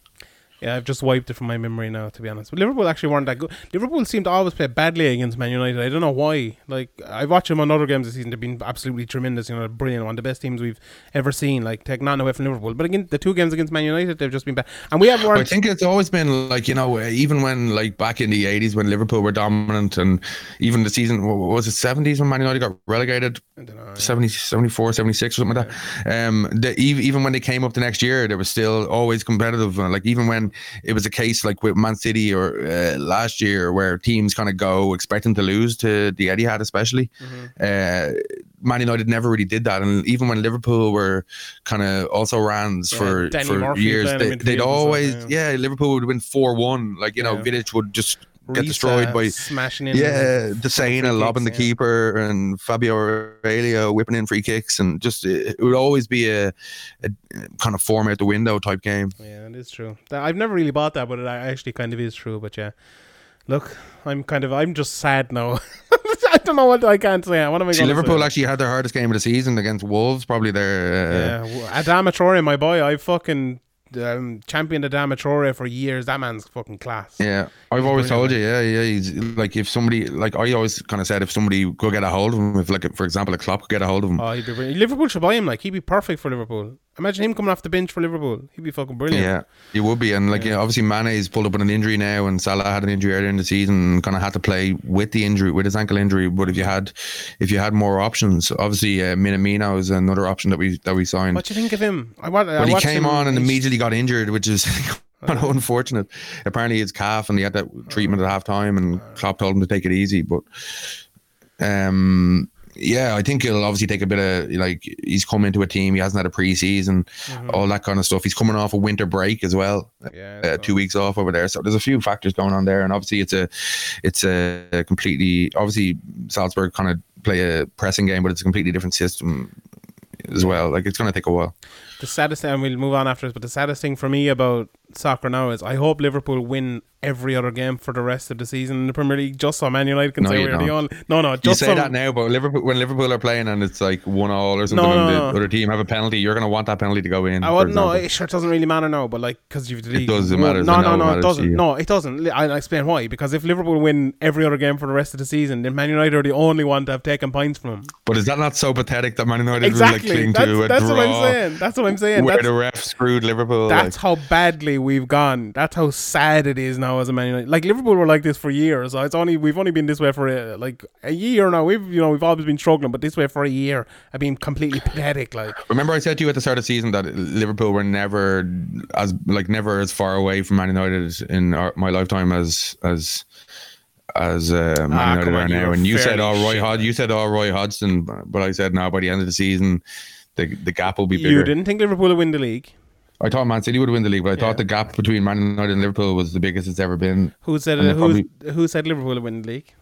Yeah, I've just wiped it from my memory now. To be honest, but Liverpool actually weren't that good. Liverpool seemed to always play badly against Man United. I don't know why. Like I've watched them on other games this season. They've been absolutely tremendous. You know, brilliant. One of the best teams we've ever seen. Like take nothing away from Liverpool, but again, the two games against Man United, they've just been bad. And we have one. I think it's always been like you know even when like back in the eighties when Liverpool were dominant and even the season what was it seventies when Man United got relegated I don't know. 70, 74, 76 or something like that. Um, the, even when they came up the next year, they were still always competitive. Like even when it was a case like with Man City or uh, last year, where teams kind of go expecting to lose to the Etihad, especially. Uh, Man United never really did that, and even when Liverpool were kind of also rans Yeah, for Danny for Murphy years, they, they'd always yeah. yeah. Liverpool would win four one. Like you know, Yeah. Vidic would just get destroyed by smashing in. yeah, Dossena lobbing the yeah. keeper and Fabio Aurelio whipping in free kicks and just it, it would always be a, a kind of form out the window type game. Yeah, it is true. I've never really bought that, but it actually kind of is true. But yeah, look, I'm kind of I'm just sad now. [LAUGHS] I don't know what I can't say. What am I See, Liverpool say? actually had their hardest game of the season against Wolves, probably their uh, Yeah, Adama Traore, my boy. I fucking um, championed Adama Traore for years. That man's fucking class. Yeah, I've always told you, yeah, yeah. He's like if somebody, like I always kind of said, if somebody could get a hold of him, if like for example a Klopp could get a hold of him, Oh, he'd be brilliant. Liverpool should buy him. Like he'd be perfect for Liverpool. Imagine him coming off the bench for Liverpool. He'd be fucking brilliant. Yeah, he would be, and like yeah. obviously Mane's pulled up with an injury now, and Salah had an injury earlier in the season, and kind of had to play with the injury, with his ankle injury. But if you had, if you had more options, obviously uh, Minamino is another option that we that we signed. What do you think of him? I, I But he came him- on and immediately got injured, which is kind [LAUGHS] of unfortunate. Apparently, his calf, and he had that treatment at half time, and Klopp told him to take it easy. But um, yeah, I think he'll obviously take a bit of like he's come into a team, he hasn't had a preseason, all that kind of stuff. He's coming off a winter break as well, Yeah, uh, two weeks off over there. So there's a few factors going on there, and obviously it's a it's a completely obviously Salzburg kind of play a pressing game, but it's a completely different system as well. Like it's going to take a while. the saddest thing, and we'll move on after this, but the saddest thing for me about soccer now is I hope Liverpool win every other game for the rest of the season in the Premier League, just so Man United can No, say you we're the don't. only. No, no, You just say so, that now, but Liverpool when Liverpool are playing and it's like one all or something, No, and no, the no. other team have a penalty, you're going to want that penalty to go in. I wouldn't know. It sure doesn't really matter now, but like because you've the league. does, it won- matters. No, I no, it no, it doesn't. No, it doesn't. I'll explain why. Because if Liverpool win every other game for the rest of the season, then Man United are the only one to have taken points from them. But is that not so pathetic that Man United Exactly. like cling that's to a that's draw what I'm saying. That's what I'm saying. where That's, the ref screwed Liverpool? that's like, how badly we've gone. That's how sad it is now as a Man United. Like Liverpool were like this for years. So it's only we've only been this way for uh, like a year now. We've you know we've always been struggling, but this way for a year, I've been completely [LAUGHS] pathetic. Like Remember, I said to you at the start of the season that Liverpool were never as like never as far away from Man United in our, my lifetime as as as uh, Man Ah, United are now. And you said, "Oh, Roy Hod." You said, "Oh, Roy Hodgson," but I said, "No." By the end of the season, the the gap will be bigger. you didn't think Liverpool would win the league. I thought Man City would win the league, but I Yeah. thought the gap between Man United and Liverpool was the biggest it's ever been. Who said uh, who, who said Liverpool would win the league?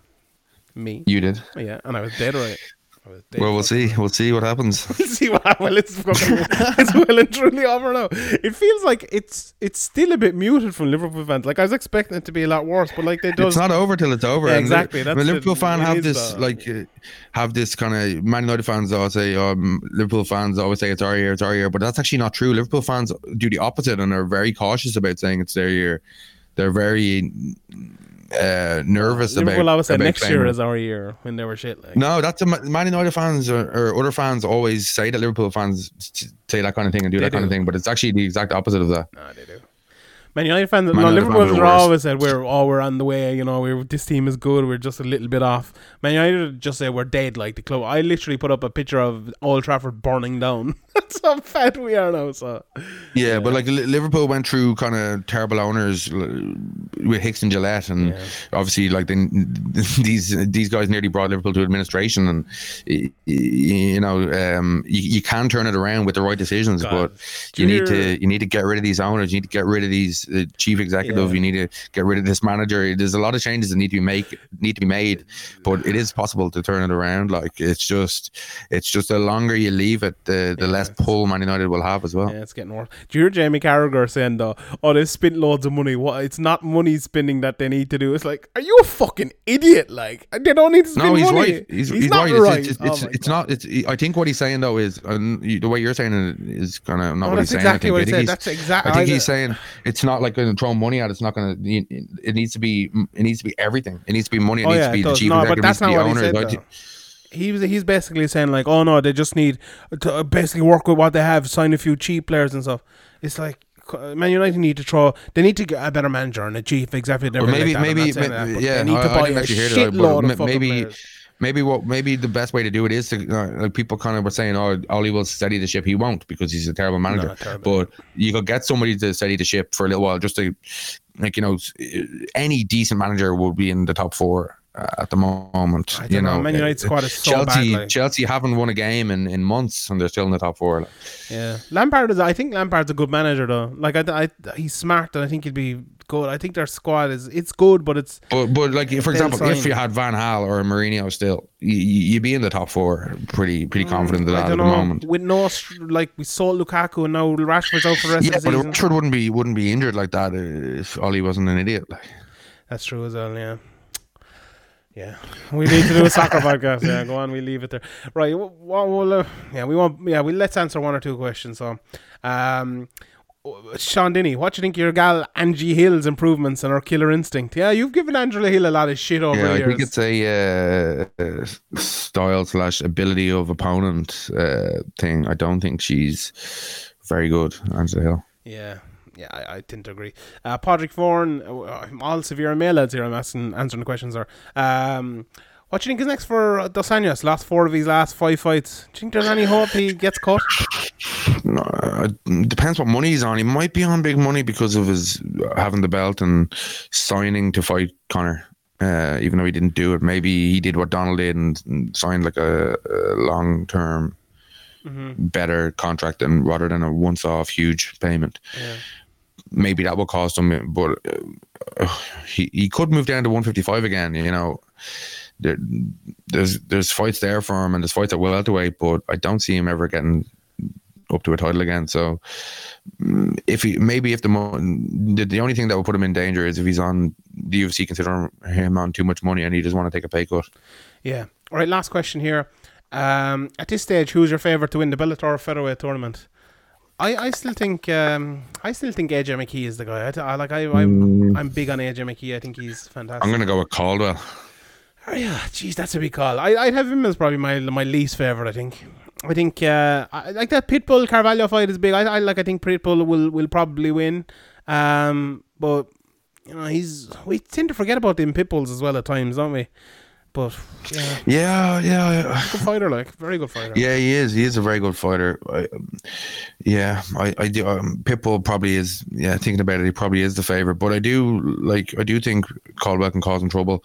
Me. You did. Yeah, and I was dead right. I Well, we'll see. We'll see what happens. [LAUGHS] We'll see what well it's fucking [LAUGHS] it's well and truly over now. It feels like it's it's still a bit muted from Liverpool fans. Like I was expecting it to be a lot worse, but like they do It's not over till it's over. Yeah, exactly, that's when the- Liverpool fan it have this like uh, have this kind of Man United fans always say, um, Liverpool fans always say it's our year, it's our year, but that's actually not true. Liverpool fans do the opposite and are very cautious about saying it's their year. They're very uh, nervous Liverpool about. always said next year is our year when they were shit. Like No, that's a, Ma- Man United fans or, or other fans always say that Liverpool fans say that kind of thing and do They that kind of thing, but it's actually the exact opposite of that. Nah, they do. Man United fans, Man no, United Liverpool are fans the are worst. always said we're oh we're on the way. You know, we're this team is good. We're just a little bit off. Man United just say we're dead like the club. I literally put up a picture of Old Trafford burning down. [LAUGHS] That's how bad we are now. So Yeah, but like Liverpool went through kind of terrible owners with Hicks and Gillett, and obviously like they, [LAUGHS] these these guys nearly brought Liverpool to administration, and you know um, you, you can turn it around with the right decisions, God. but you need to you need to get rid of these owners, you need to get rid of these uh, chief executive, Yeah. you need to get rid of this manager. There's a lot of changes that need to be make need to be made, but it is possible to turn it around. Like it's just it's just the longer you leave it, the the less pull Man United will have as well. yeah, it's getting worse. Do you hear Jamie Carragher saying though? Oh, they spent loads of money. What? It's not money spending that they need to do. It's like, are you a fucking idiot? Like they don't need to spend No, he's money. right. He's, he's, he's not right. right. It's, it's, Oh it's, my it's not. It's. I think what he's saying though is, and you- the way you're saying it is kind of not No, what he's saying. exactly I think, what I he think said. That's exactly. I think he's saying it's not like going to throw money at. it, It's not going to. It needs to be. It needs to be everything. It needs to be money. It Oh needs yeah, to be the chief No, executive. but that's not what he said. Though. He was he's basically saying like, oh no, they just need to uh, basically work with what they have, sign a few cheap players and stuff. It's like Man United need to throw. They need to get a better manager and a chief executive. Or maybe, everything maybe, that. I'm not saying ma- that, yeah. they need to I, I buy actually hear that, shitload of maybe. players. Maybe what maybe the best way to do it is to uh, like people kind of were saying, oh, Ollie will steady the ship. He won't because he's a terrible manager. No, terrible. But you could get somebody to steady the ship for a little while, just to like you know, any decent manager will be in the top four at the moment. You know. know, Man United Uh, squad is so Chelsea, bad. Like. Chelsea haven't won a game in, in months, and they're still in the top four. Like. Yeah, Lampard is. I think Lampard's a good manager though. Like I, I he's smart and I think he'll be good. I think their squad is it's good, but it's But but like for example, if you had Van Gaal or Mourinho still, you, you'd be in the top four. Pretty pretty confident of Mm, that at don't the moment. With no like we saw Lukaku and now Rashford's out for the rest Yeah, of the but. Rashford wouldn't be wouldn't be injured like that if Ollie wasn't an idiot. Like. That's true as well. Yeah. Yeah, we need to do a soccer podcast. Yeah, go on. We leave it there. Right. Well, well uh, yeah, we want. Yeah, we let's answer one or two questions. So, um, Sean Dinney, what do you think of your gal Angie Hill's improvements and her killer instinct? Yeah, you've given Angela Hill a lot of shit over Yeah, the I years. think it's a uh, uh, style slash ability of opponent uh, thing. I don't think she's very good, Angela Hill. Yeah, yeah, I, I tend to agree. Uh, Patrick Vaughan, uh, all severe male lads here. I'm asking, answering the questions are. Um, what do you think is next for Dos Anjos? Last four of his last five fights. Do you think there's any hope he gets cut? No, uh, depends what money he's on. He might be on big money because of his having the belt and signing to fight Conor. Uh, even though he didn't do it, maybe he did what Donald did and, and signed like a, a long term, better contract than rather than a once off huge payment. Yeah. Maybe that will cost him, but uh, he he could move down to 155 again. You know, there, there's there's fights there for him and there's fights at welterweight, but I don't see him ever getting up to a title again. So if he maybe if the mo- the, the only thing that would put him in danger is if he's on the UFC considering him on too much money and he just want to take a pay cut. Yeah. All right. Last question here. Um, at this stage, who's your favorite to win the Bellator featherweight tournament? I, I still think um, I still think AJ McKee is the guy. I, I like I I'm, I'm big on AJ McKee. I think he's fantastic. I'm gonna go with Caldwell. Oh, yeah, jeez, that's a big call. I, I'd have him as probably my my least favorite. I think. I think uh, I, like that Pitbull Carvalho fight is big. I, I like. I think Pitbull will will probably win. Um, but you know, he's we tend to forget about them Pitbulls as well at times, don't we? But yeah, Yeah, yeah, good fighter, like very good fighter. yeah. He is. He is a very good fighter. I, um, yeah, I, I do. Um, Pitbull probably is. Yeah, thinking about it, he probably is the favorite. But I do like. I do think Caldwell can cause him trouble.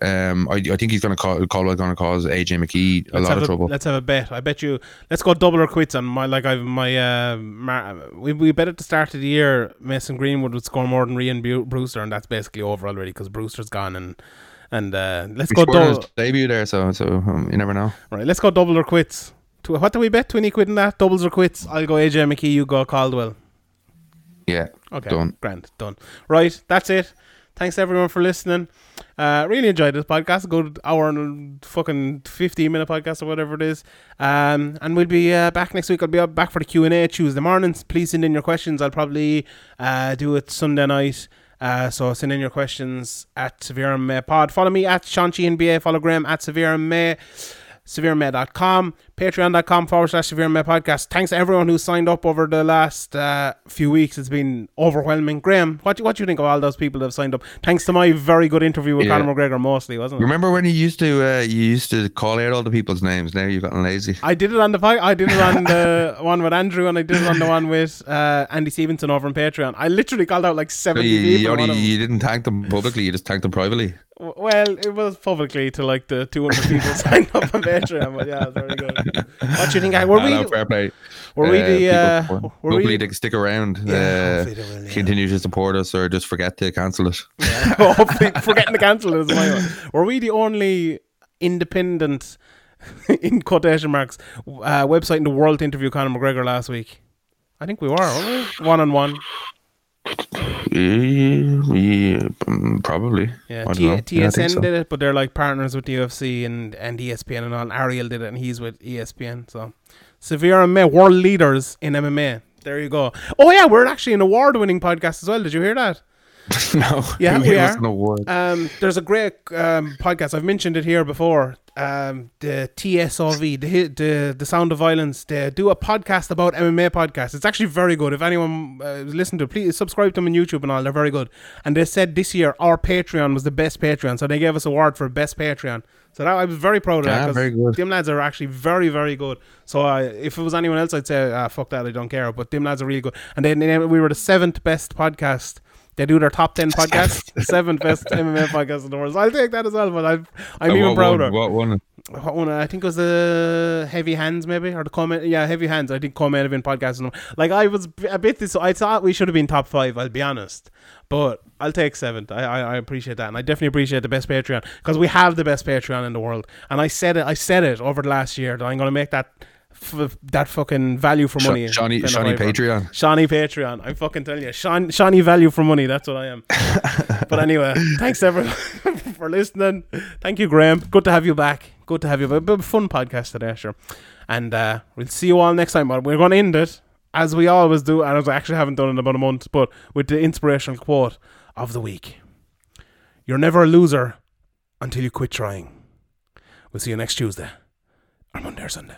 Um, I, I think he's gonna cause Caldwell gonna cause AJ McKee a Let's lot of a, trouble. Let's have a bet. I bet you. Let's go double or quits on my like. I've my. Uh, mar- we we bet at the start of the year Mason Greenwood would score more than Rhian Bu- Brewster, and that's basically over already because Brewster's gone and and uh, let's go double. debut there, so so um, you never know. Right, let's go double or quits. What do we bet? Twenty quid in that. Doubles or quits? I'll go AJ McKee. You go Caldwell. Yeah, Okay, Done. Grand, done. Right, that's it. Thanks everyone for listening. Uh, really enjoyed this podcast. Good hour and fucking fifteen minute podcast or whatever it is. Um, and we'll be uh, back next week. I'll be back for the Q and A Tuesday mornings. Please send in your questions. I'll probably uh, do it Sunday night. Uh, so send in your questions at Severe May Pod. Follow me at Shanchi NBA. Follow Graham at Severe May. severemed.com, patreon.com forward slash severe med podcast. Thanks to everyone who signed up over the last uh, few weeks. It's been overwhelming. Graham, what do, what do you think of all those people that have signed up? Thanks to my very good interview with Yeah. Conor McGregor, mostly, wasn't it? Remember when you used to uh, you used to call out all the people's names? Now you've gotten lazy. I did it on the I did it on the [LAUGHS] one with Andrew, and I did it on the one with uh, Andy Stevenson over on Patreon. I literally called out like So seventy you, people. you, only, you didn't thank them publicly. You just thanked them privately. Well, it was publicly to like the 200 people [LAUGHS] signed up on Patreon, but yeah, very good. What do you think? Were Ah, we? no, fair play. Were we the? people- Uh, were hopefully we? they can stick around. Yeah, uh, will, yeah. Continue to support us, or just forget to cancel it. [LAUGHS] hopefully, forgetting to cancel it is my one. Were we the only independent, [LAUGHS] in quotation marks, uh, website in the world to interview Conor McGregor last week? I think we were, we? One on one. Yeah, um, probably. Yeah, T- know. Yeah, TSN so. did it, but they're like partners with the UFC and, and ESPN and all. Ariel did it, and he's with ESPN. So, Severe MMA, world leaders in MMA. There you go. Oh yeah, we're actually an award-winning podcast as well. Did you hear that? [LAUGHS] no, Yeah, we are. an award? Um, there's a great um, podcast. I've mentioned it here before. Um, the TSOV, the, the the Sound of Violence. They do a podcast about MMA podcast. It's actually very good. If anyone uh, listen to, it, please subscribe to them on YouTube and all. They're very good. And they said this year our Patreon was the best Patreon, so they gave us a award for best Patreon. So that I was very proud of that. Ah, very good. Them lads are actually very very good. So uh, if it was anyone else, I'd say ah, fuck that, I don't care. But them lads are really good. And then then we were the seventh best podcast. They do their top ten [LAUGHS] podcasts, seventh best MMA podcast in the world. So I'll take that as well. But I've, I'm Uh, even what prouder. One, what one? What one? I think it was the Heavy Hands, maybe, or the comment. Yeah, Heavy Hands. I think comment have been podcasting. Like I was a bit this. I thought we should have been top five. I'll be honest, but I'll take seventh. I, I, I appreciate that, and I definitely appreciate the best Patreon because we have the best Patreon in the world. And I said it. I said it over the last year that I'm going to make that. F- that fucking value for money. Shawnee, Shawnee. Patreon. Shawnee Patreon. I'm fucking telling you, Shawn, Shawnee value for money. That's what I am. [LAUGHS] but anyway, thanks everyone [LAUGHS] for listening. Thank you, Graham. Good to have you back. Good to have you. back. A bit of a fun podcast today, sure. And uh, we'll see you all next time. But we're going to end it as we always do, and as I actually haven't done in about a month, but with the inspirational quote of the week: "You're never a loser until you quit trying." We'll see you next Tuesday, or Monday or Sunday.